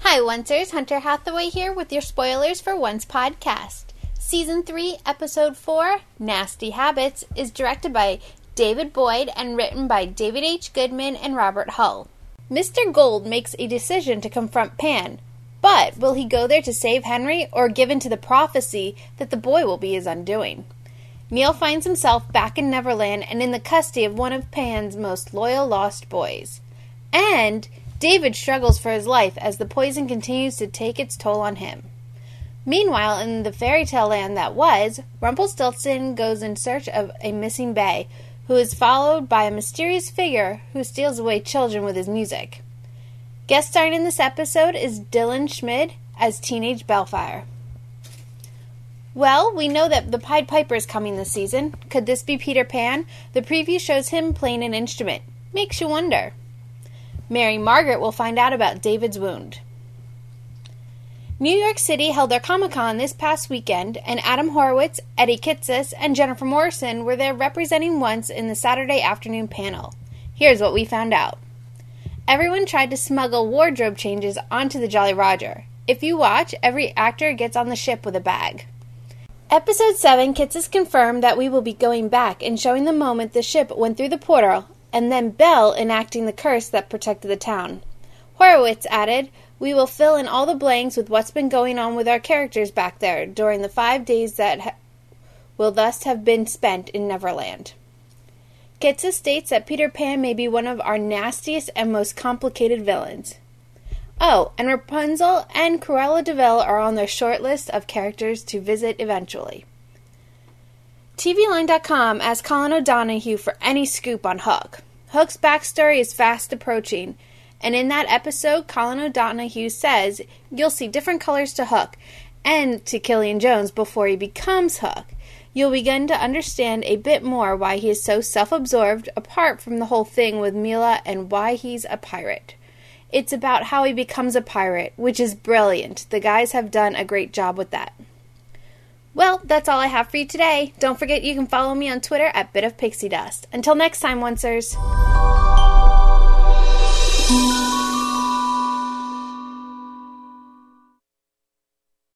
Hi, Oncers. Hunter Hathaway here with your spoilers for Once Podcast. Season 3, Episode 4, Nasty Habits, is directed by David Boyd and written by David H. Goodman and Robert Hull. Mr. Gold makes a decision to confront Pan, but will he go there to save Henry or give in to the prophecy that the boy will be his undoing? Neal finds himself back in Neverland and in the custody of one of Pan's most loyal lost boys. And David struggles for his life as the poison continues to take its toll on him. Meanwhile, in the fairy tale land that was, Rumpelstiltskin goes in search of a missing Bae, who is followed by a mysterious figure who steals away children with his music. Guest starring in this episode is Dylan Schmid as Teenage Baelfire. Well, we know that the Pied Piper is coming this season. Could this be Peter Pan? The preview shows him playing an instrument. Makes you wonder. Mary Margaret will find out about David's wound. New York City held their Comic Con this past weekend, and Adam Horowitz, Eddie Kitsis, and Jennifer Morrison were there representing once in the Saturday afternoon panel. Here's what we found out. Everyone tried to smuggle wardrobe changes onto the Jolly Roger. If you watch, every actor gets on the ship with a bag. Episode 7, Kitsis confirmed that we will be going back and showing the moment the ship went through the portal, and then Belle enacting the curse that protected the town. Horowitz added, We will fill in all the blanks with what's been going on with our characters back there during the five days that ha- will thus have been spent in Neverland. Kitsis states that Peter Pan may be one of our nastiest and most complicated villains. Oh, and Rapunzel and Cruella de Vil are on their short list of characters to visit eventually. TVLine.com asked Colin O'Donoghue for any scoop on Hook. Hook's backstory is fast approaching, and in that episode, Colin O'Donoghue says you'll see different colors to Hook and to Killian Jones before he becomes Hook. You'll begin to understand a bit more why he is so self absorbed, apart from the whole thing with Milah, and why he's a pirate. It's about how he becomes a pirate, which is brilliant. The guys have done a great job with that. Well, that's all I have for you today. Don't forget you can follow me on Twitter at Bit of Pixie Dust. Until next time, Oncers.